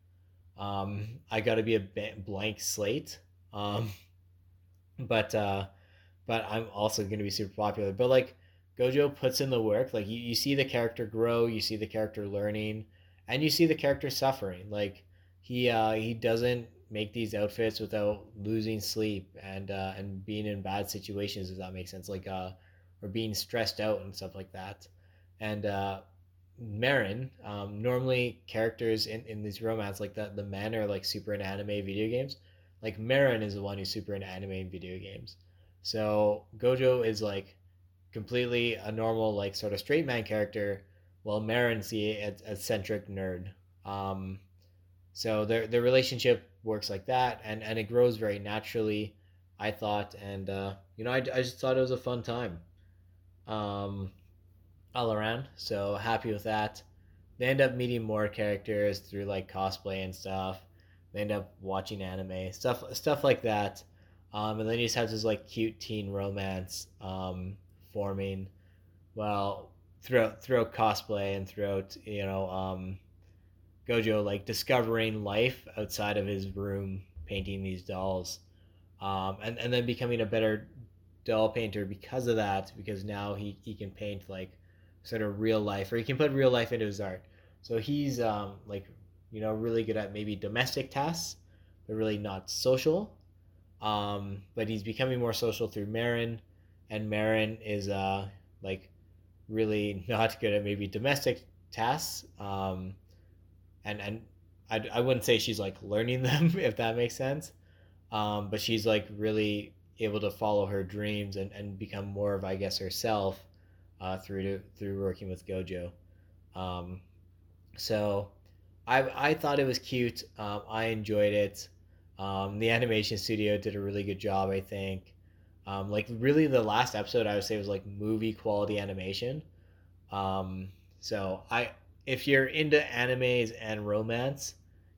um I got to be a blank slate. Um but uh but I'm also going to be super popular. But like Gojo puts in the work. Like you, you see the character grow, you see the character learning, and you see the character suffering. Like he uh, he doesn't make these outfits without losing sleep and uh, and being in bad situations. If that makes sense, like uh, or being stressed out and stuff like that. And uh, Marin, um, normally characters in, in these romance like that, the men are like super in anime video games. Like Marin is the one who's super in anime and video games. So Gojo is like completely a normal, like sort of straight man character, while Marin's the eccentric nerd. Um, so their their relationship works like that, and and it grows very naturally. I thought, and uh, you know, I, I just thought it was a fun time, um, all around. So happy with that. They end up meeting more characters through like cosplay and stuff. They end up watching anime stuff, stuff like that. Um, and then he just has this like cute teen romance um, forming, well, throughout throughout cosplay and throughout you know um, Gojo like discovering life outside of his room, painting these dolls, um, and and then becoming a better doll painter because of that. Because now he he can paint like sort of real life, or he can put real life into his art. So he's um, like you know really good at maybe domestic tasks, but really not social um, but he's becoming more social through Marin, and Marin is uh, like really not good at maybe domestic tasks. Um, and and I, I wouldn't say she's like learning them if that makes sense. Um, but she's like really able to follow her dreams and, and become more of I guess herself uh, through to, through working with Gojo. Um, so I I thought it was cute. Um, I enjoyed it. Um, the animation studio did a really good job, I think. Um, like really, the last episode I would say was like movie quality animation. Um, so I, if you're into animes and romance,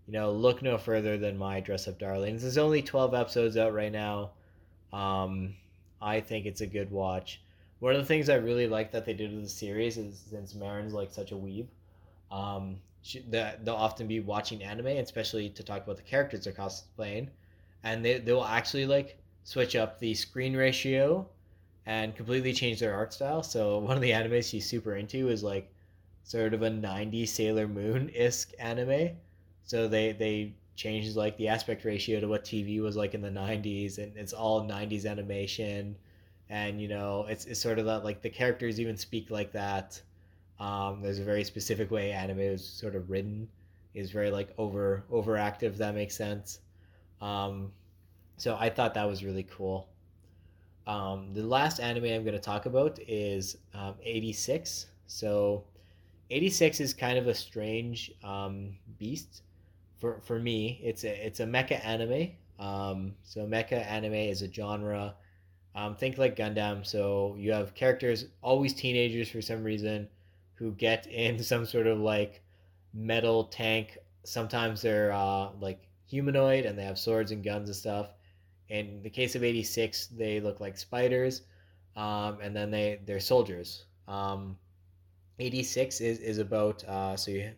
you know, look no further than my Dress Up Darlings. There's only 12 episodes out right now. Um, I think it's a good watch. One of the things I really like that they did with the series is since Marin's like such a weeb, um, that they'll often be watching anime, especially to talk about the characters they're cosplaying, and they they will actually like switch up the screen ratio and completely change their art style. So one of the animes she's super into is like sort of a 90s Sailor Moon isk anime. So they they changed like the aspect ratio to what TV was like in the 90s, and it's all 90s animation, and you know it's it's sort of that like the characters even speak like that. Um, there's a very specific way anime is sort of written, is very like over overactive. That makes sense. Um, so I thought that was really cool. Um, the last anime I'm going to talk about is um, 86. So 86 is kind of a strange um, beast for, for me. It's a, it's a mecha anime. Um, so mecha anime is a genre. Um, think like Gundam. So you have characters, always teenagers for some reason, who get in some sort of like metal tank. Sometimes they're uh, like humanoid and they have swords and guns and stuff. In the case of 86 they look like spiders um, and then they they're soldiers. Um, 86 is, is about uh, so you,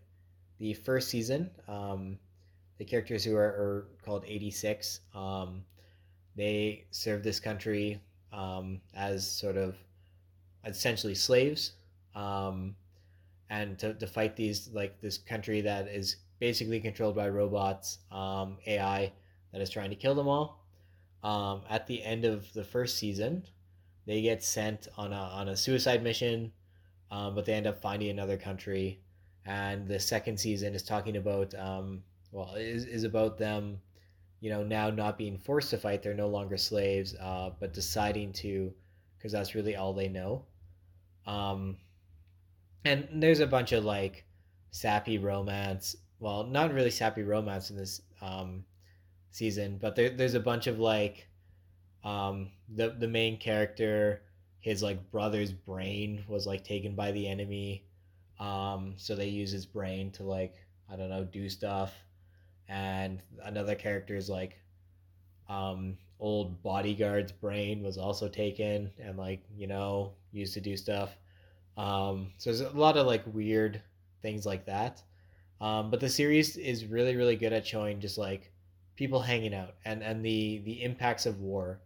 the first season um, the characters who are, are called 86 um, they serve this country um, as sort of essentially slaves. Um, and to, to fight these like this country that is basically controlled by robots ai that is trying to kill them all um, at the end of the first season, they get sent on a, on a suicide mission, um, but they end up finding another country. And the second season is talking about, um, well, is, is about them, you know, now not being forced to fight. They're no longer slaves, uh, but deciding to, because that's really all they know. Um, and there's a bunch of like sappy romance. Well, not really sappy romance in this um, season, but there, there's a bunch of like um, the the main character, his like brother's brain was like taken by the enemy, um, so they use his brain to like I don't know do stuff, and another character's like um, old bodyguard's brain was also taken and like you know used to do stuff. Um, so there's a lot of like weird things like that. Um, but the series is really really good at showing just like people hanging out and and the the impacts of war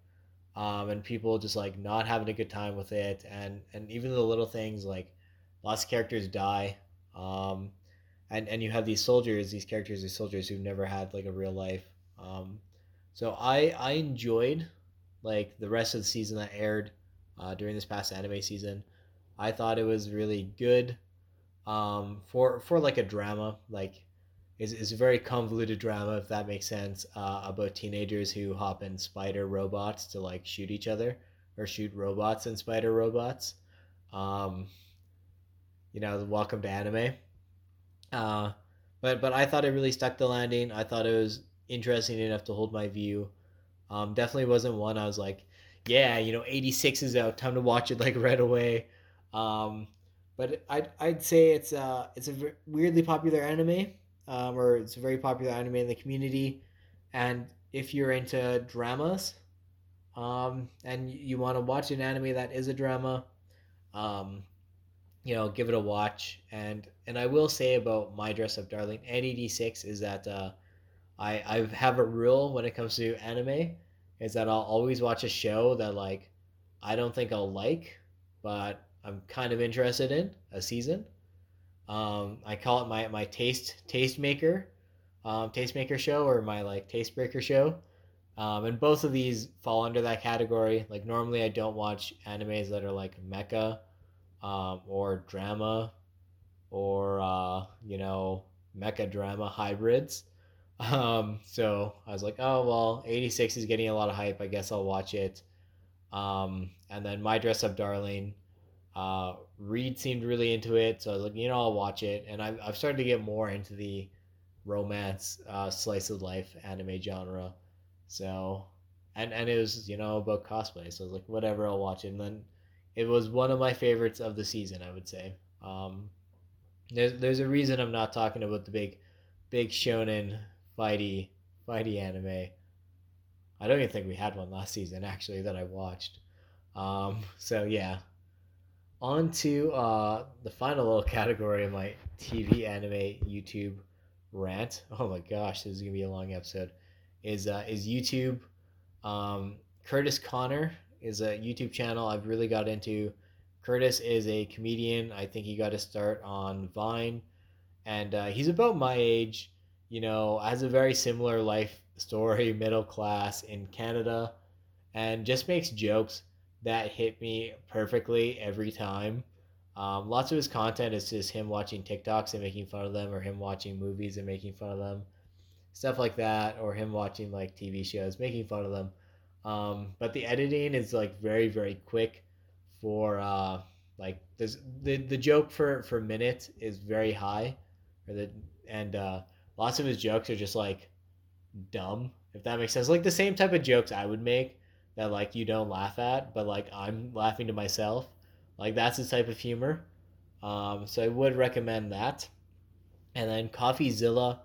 um, and people just like not having a good time with it and and even the little things like lots of characters die um, and and you have these soldiers these characters these soldiers who've never had like a real life um, so i i enjoyed like the rest of the season that aired uh, during this past anime season i thought it was really good um, for for like a drama like is, is a very convoluted drama, if that makes sense, uh, about teenagers who hop in spider robots to like shoot each other or shoot robots and spider robots. Um, you know, welcome to anime. Uh, but but I thought it really stuck the landing. I thought it was interesting enough to hold my view. Um, definitely wasn't one I was like, yeah, you know, 86 is out, time to watch it like right away. Um, but I'd, I'd say it's uh it's a weirdly popular anime um, or it's a very popular anime in the community. And if you're into dramas, um, and you want to watch an anime that is a drama, um, you know, give it a watch. And and I will say about My Dress Up Darling and 86 is that uh, I I have a rule when it comes to anime is that I'll always watch a show that like I don't think I'll like, but I'm kind of interested in a season. Um, I call it my my taste taste maker, um, tastemaker show or my like taste breaker show. Um, and both of these fall under that category. Like normally, I don't watch animes that are like mecha, um, or drama, or uh, you know mecha drama hybrids. Um, so I was like, oh well, eighty six is getting a lot of hype. I guess I'll watch it. Um, and then my dress up darling uh, Reed seemed really into it, so I was like, you know, I'll watch it. And I've, I've started to get more into the romance, uh, slice of life anime genre. So, and, and it was, you know, about cosplay. So I was like, whatever, I'll watch it. And then it was one of my favorites of the season, I would say. Um, there's, there's a reason I'm not talking about the big, big shonen fighty, fighty anime. I don't even think we had one last season, actually, that I watched. Um, so yeah, on to uh, the final little category of my TV anime YouTube rant. Oh my gosh, this is gonna be a long episode. Is uh, is YouTube? Um, Kurtis Conner is a YouTube channel I've really got into Curtis is a comedian. I think he got to start on Vine, and uh, he's about my age. You know, has a very similar life story, middle class in Canada, and just makes jokes that hit me perfectly every time. Um, lots of his content is just him watching TikToks and making fun of them, or him watching movies and making fun of them, stuff like that, or him watching like TV shows, making fun of them. Um, but the editing is like very very quick for uh, like there's the the joke for for minute is very high, or the and uh, lots of his jokes are just like dumb if that makes sense. Like the same type of jokes I would make that like you don't laugh at, but like I'm laughing to myself. Like that's the type of humor. Um, so I would recommend that. And then CoffeeZilla,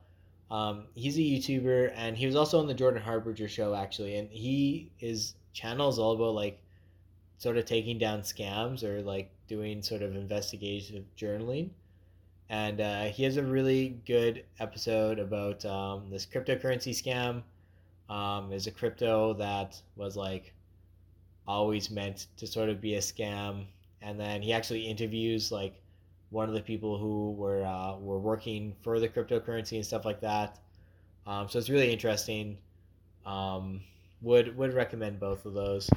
um, he's a YouTuber and he was also on the Jordan Harbinger show actually, and he his channel is all about like sort of taking down scams or like doing sort of investigative journaling. And uh, he has a really good episode about um, this cryptocurrency scam. Um, is a crypto that was like always meant to sort of be a scam, and then he actually interviews like one of the people who were uh, were working for the cryptocurrency and stuff like that. Um, so it's really interesting. Um, would would recommend both of those.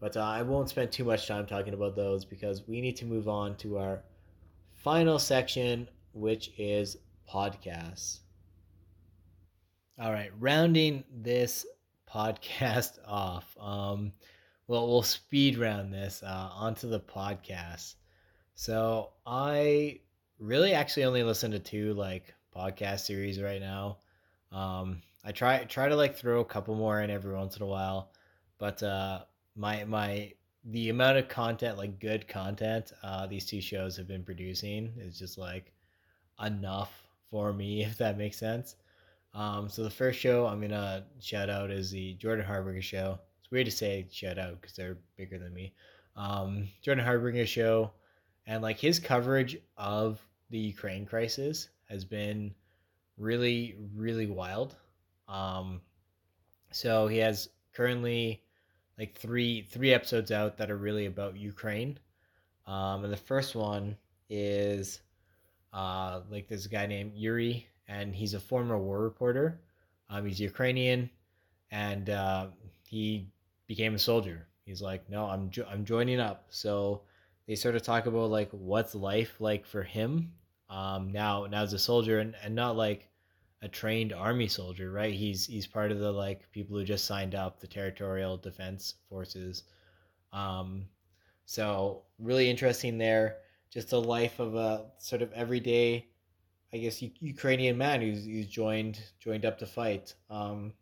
But uh, I won't spend too much time talking about those because we need to move on to our final section, which is podcasts. All right, rounding this podcast off. Um, well, we'll speed round this uh, onto the podcast. So I really actually only listen to two like podcast series right now. Um, I try try to like throw a couple more in every once in a while, but uh, my my the amount of content like good content uh, these two shows have been producing is just like enough for me if that makes sense um, so the first show i'm gonna shout out is the jordan harbinger show. It's weird to say shout out because they're bigger than me. Um, jordan harbinger show and like his coverage of the ukraine crisis has been really really wild. Um, so he has currently like three three episodes out that are really about Ukraine. Um, and the first one is uh, like this guy named Yuri, and he's a former war reporter. Um, he's Ukrainian, and uh, he became a soldier. He's like, no, I'm jo- I'm joining up. So they sort of talk about like what's life like for him um, now now as a soldier, and, and not like a trained army soldier, right? He's he's part of the like people who just signed up the territorial defense forces. Um, so really interesting there. Just a life of a sort of everyday, I guess, U- Ukrainian man who's, who's joined joined up to fight. Um,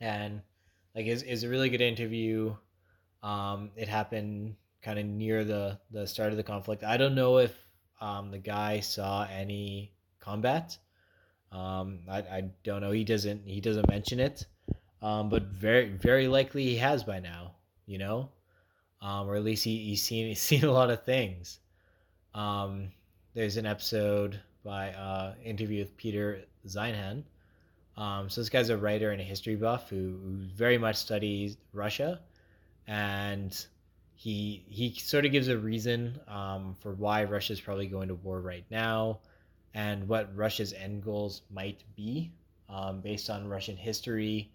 and like is is a really good interview. Um, it happened kind of near the the start of the conflict. I don't know if um, the guy saw any combat um, I, I don't know. He doesn't he doesn't mention it, um, but very very likely he has by now. You know, um, or at least he, he's seen he's seen a lot of things. Um, there's an episode by uh, interview with Peter Zeihan. Um, so this guy's a writer and a history buff who, who very much studies Russia, and he he sort of gives a reason um, for why Russia's probably going to war right now and what Russia's end goals might be um, based on Russian history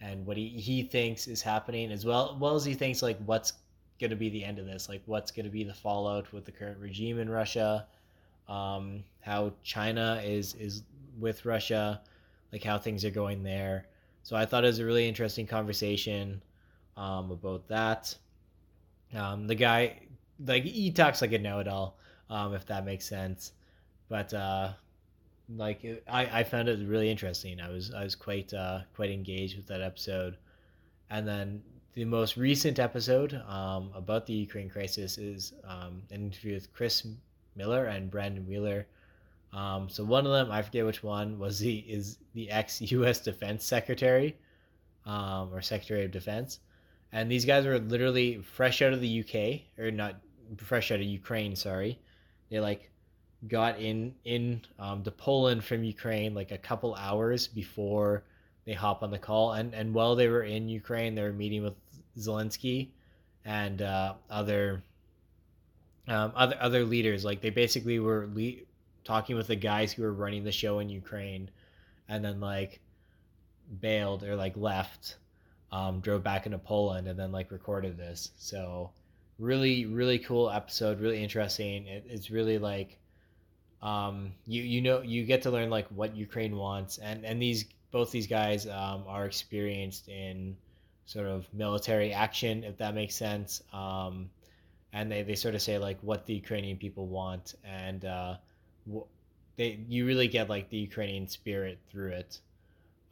and what he, he thinks is happening as well, well as he thinks like what's going to be the end of this, like what's going to be the fallout with the current regime in Russia, um, how China is is with Russia, like how things are going there. So I thought it was a really interesting conversation um, about that. Um, the guy, like he talks like a know-it-all, um, if that makes sense but uh, like I, I found it really interesting. I was I was quite uh, quite engaged with that episode, and then the most recent episode um, about the Ukraine crisis is um, an interview with Chris Miller and Brandon Wheeler. Um, so one of them, I forget which one, was the is the ex U.S. Defense Secretary, um, or Secretary of Defense, and these guys were literally fresh out of the UK or not fresh out of Ukraine. Sorry, they like got in in um, to Poland from Ukraine like a couple hours before they hop on the call, and and while they were in Ukraine, they were meeting with Zelensky and uh, other um, other other leaders. Like they basically were le- talking with the guys who were running the show in Ukraine, and then like bailed or like left, um, drove back into Poland, and then like recorded this. So really really cool episode, really interesting. It, it's really like um, you you know you get to learn like what Ukraine wants, and and these both these guys um, are experienced in sort of military action, if that makes sense. Um, and they, they sort of say like what the Ukrainian people want, and uh, they you really get like the Ukrainian spirit through it.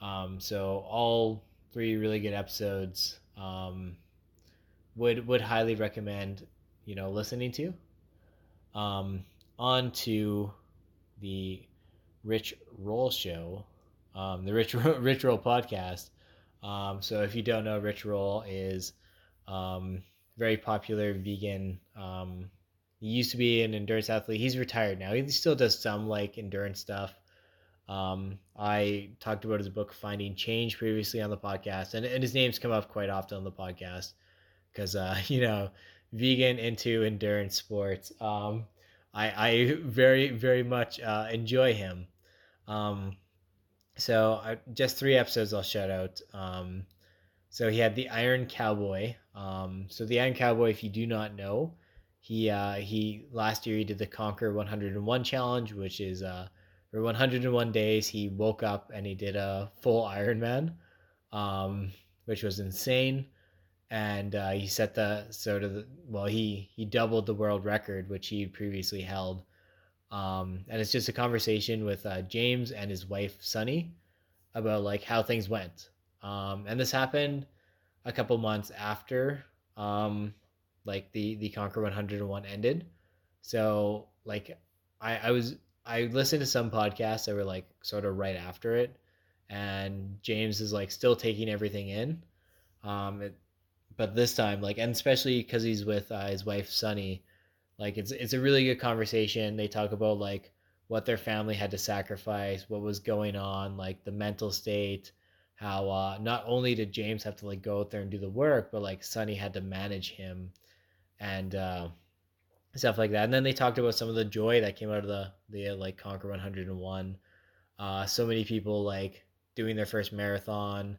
Um, so all three really good episodes. Um, would would highly recommend you know listening to. Um, on to the Rich Roll show, um, the Rich Rich Roll podcast. Um, so if you don't know, Rich Roll is um, very popular vegan. Um, he used to be an endurance athlete. He's retired now. He still does some like endurance stuff. Um, I talked about his book Finding Change previously on the podcast, and, and his name's come up quite often on the podcast because uh, you know, vegan into endurance sports. Um, I I very very much uh, enjoy him. Um, so I, just three episodes I'll shout out. Um, so he had the Iron Cowboy. Um, so the Iron Cowboy, if you do not know, he uh, he last year he did the Conquer 101 challenge, which is uh, for 101 days he woke up and he did a full Ironman, um, which was insane, and uh, he set the sort of the, well he he doubled the world record which he previously held. Um, and it's just a conversation with uh, James and his wife Sunny about like how things went. Um, and this happened a couple months after um, like the the Conquer 101 ended. So like I I was I listened to some podcasts that were like sort of right after it, and James is like still taking everything in. Um, it, but this time like and especially because he's with uh, his wife Sunny, like it's it's a really good conversation. They talk about like what their family had to sacrifice, what was going on, like the mental state, how uh, not only did James have to like go out there and do the work, but like Sunny had to manage him and uh, stuff like that. And then they talked about some of the joy that came out of the the like Conquer 101. Uh, so many people like doing their first marathon.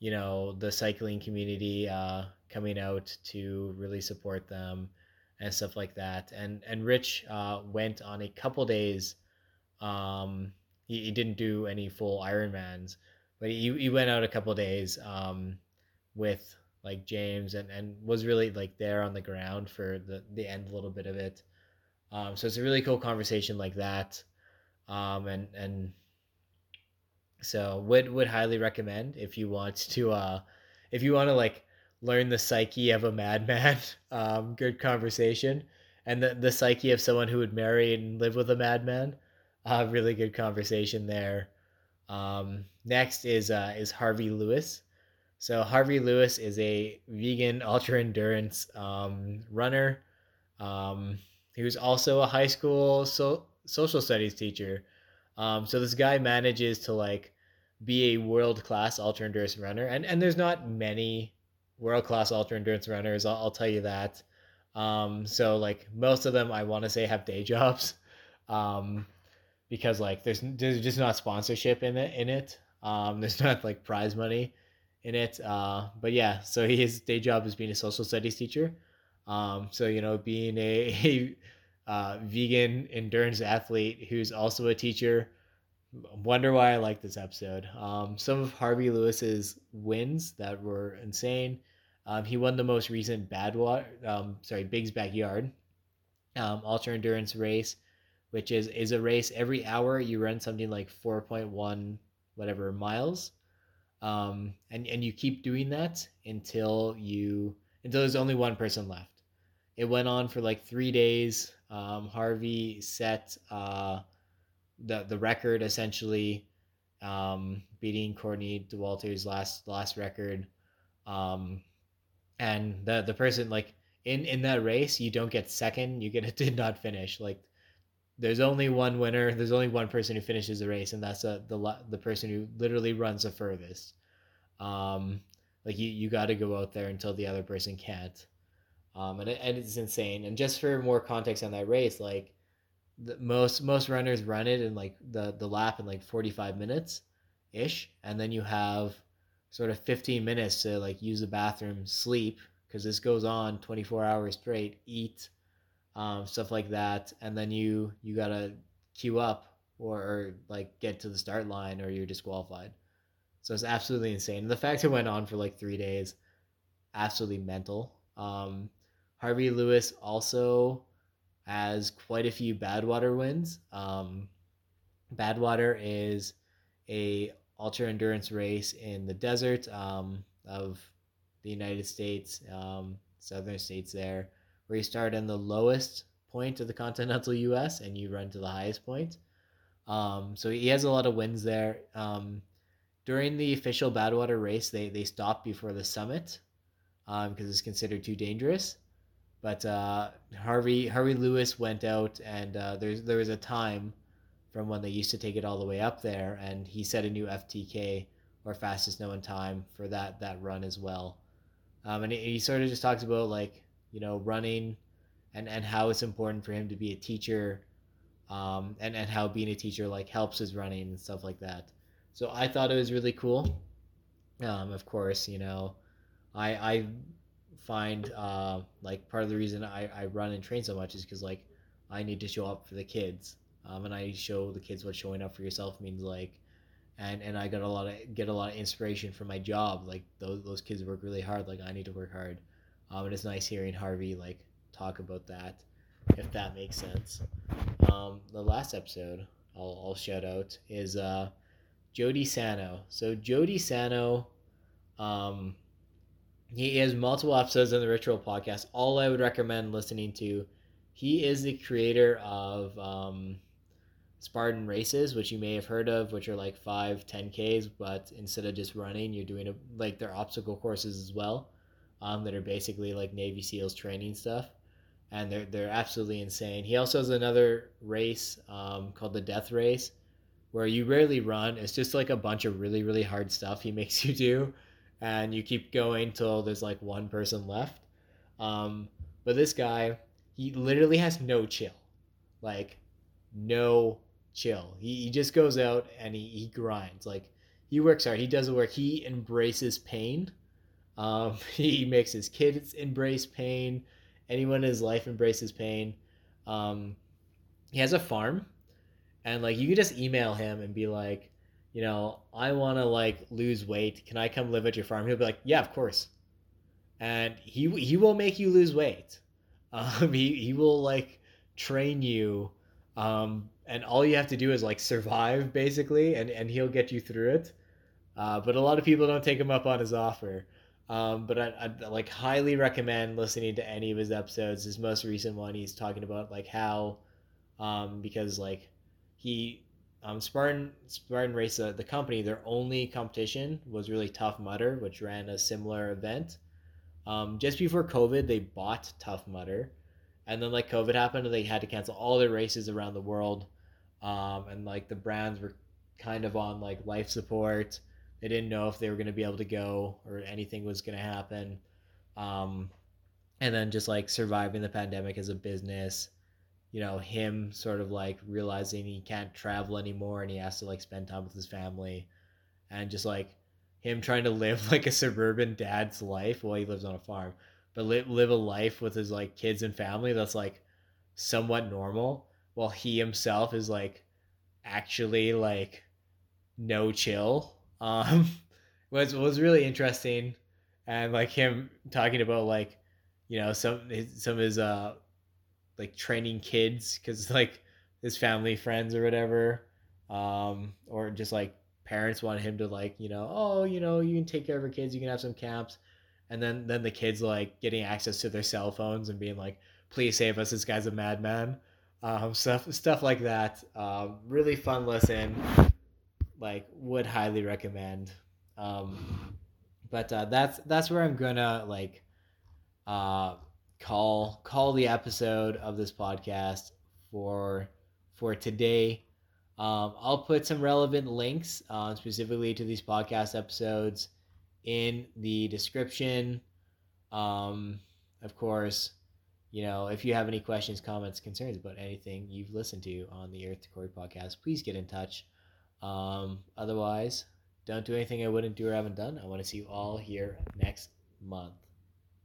You know, the cycling community uh, coming out to really support them and stuff like that. And and Rich uh, went on a couple days um, he, he didn't do any full Ironmans, but he, he went out a couple days um, with like James and, and was really like there on the ground for the, the end a little bit of it. Um, so it's a really cool conversation like that. Um, and, and so would, would highly recommend if you want to, uh, if you want to like learn the psyche of a madman, um, good conversation and the, the psyche of someone who would marry and live with a madman uh, really good conversation there. Um, next is uh, is Harvey Lewis. So Harvey Lewis is a vegan ultra endurance um, runner. Um, he was also a high school so- social studies teacher. Um, so this guy manages to like be a world class ultra endurance runner, and and there's not many world class ultra endurance runners. I'll, I'll, tell you that. Um, so like most of them, I want to say have day jobs. Um, because like there's there's just not sponsorship in it in it. Um, there's not like prize money in it. Uh, but yeah, so his day job is being a social studies teacher. Um, so you know, being a, a uh, vegan endurance athlete who's also a teacher. Wonder why I like this episode. Um, some of Harvey Lewis's wins that were insane. Um, he won the most recent Bad Water, um, sorry, Big's Backyard um, ultra endurance race which is is a race every hour you run something like 4.1 whatever miles. Um, and and you keep doing that until you until there's only one person left. It went on for like three days. Um, harvey set uh, the the record essentially um, beating courtney dauwalter's last last record. Um, and the the person like in in that race you don't get second you get a did not finish. Like there's only one winner. There's only one person who finishes the race, and that's a, uh, the the person who literally runs the furthest. Um, like you, you got to go out there until the other person can't. um, and, it, and it's insane. And just for more context on that race, like the, most most runners run it in like the the lap in like 45 minutes ish and then you have sort of 15 minutes to like use the bathroom sleep because this goes on 24 hours straight eat um, stuff like that. And then you you gotta queue up or, or like get to the start line or you're disqualified. So it's absolutely insane. And the fact it went on for like three days absolutely mental. Um, harvey lewis also has quite a few Badwater wins. Um, Badwater is a ultra endurance race in the desert um, of the United States, um, southern states there, where you start in the lowest point of the continental U.S. and you run to the highest point. Um, so he has a lot of wins there. Um, during the official Badwater race, they they stopped before the summit because um, it's considered too dangerous. But uh, Harvey Harvey Lewis went out, and uh, there's there was a time from when they used to take it all the way up there, and he set a new FTK or fastest known time for that that run as well. Um, and he, he sort of just talks about like you know running, and and how it's important for him to be a teacher, um, and and how being a teacher like helps his running and stuff like that. So I thought it was really cool. Um, of course, you know, I I find uh, like part of the reason I, I run and train so much is because like I need to show up for the kids, um, and I show the kids what showing up for yourself means like, and and I got a lot of get a lot of inspiration from my job. Like those those kids work really hard. Like I need to work hard, um, and it's nice hearing Harvey like talk about that, if that makes sense. Um, the last episode I'll, I'll shout out is uh, Joe De Sena. So Joe De Sena, um, he has multiple episodes on the Rich Roll podcast. All I would recommend listening to. He is the creator of um, Spartan races, which you may have heard of, which are like five, 10Ks, but instead of just running, you're doing a, like their obstacle courses as well, um, that are basically like Navy SEALs training stuff. And they're, they're absolutely insane. He also has another race um, called the Death Race, where you rarely run. It's just like a bunch of really, really hard stuff he makes you do and you keep going till there's like one person left. Um, but this guy, he literally has no chill, like no chill. He, he just goes out and he, he grinds. Like he works hard. He does the work. He embraces pain. Um, he makes his kids embrace pain. Anyone in his life embraces pain. Um, he has a farm, and like you can just email him and be like, you know, I want to like lose weight. Can I come live at your farm? He'll be like, yeah, of course. And he he will make you lose weight. Um, he he will like train you, um, and all you have to do is like survive basically, and and he'll get you through it. Uh, but a lot of people don't take him up on his offer. Um, but I, I like highly recommend listening to any of his episodes. His most recent one, he's talking about like how, um, because like he um, Spartan Spartan Race, uh, the company, their only competition was really Tough Mudder, which ran a similar event. Um, just before COVID, they bought Tough Mudder, and then like COVID happened, and they had to cancel all their races around the world. Um, and like the brands were kind of on like life support. They didn't know if they were going to be able to go or anything was going to happen. Um, and then just like surviving the pandemic as a business you know him sort of like realizing he can't travel anymore and he has to like spend time with his family and just like him trying to live like a suburban dad's life while he lives on a farm but live, live a life with his like kids and family that's like somewhat normal while he himself is like actually like no chill um was was really interesting. And like him talking about like you know some some of his uh like training kids because like his family friends or whatever. Um or just like parents want him to like you know oh you know you can take care of your kids you can have some camps. And then then the kids like getting access to their cell phones and being like please save us this guy's a madman. Um stuff stuff like that. Um really fun listen like would highly recommend um but uh, that's that's where i'm gonna like uh call call the episode of this podcast for for today. Um, I'll put some relevant links uh, specifically to these podcast episodes in the description. Um, of course, you know, if you have any questions, comments, concerns about anything you've listened to on the Earth to Corey podcast, please get in touch. Um, otherwise, don't do anything I wouldn't do or haven't done. I want to see you all here next month.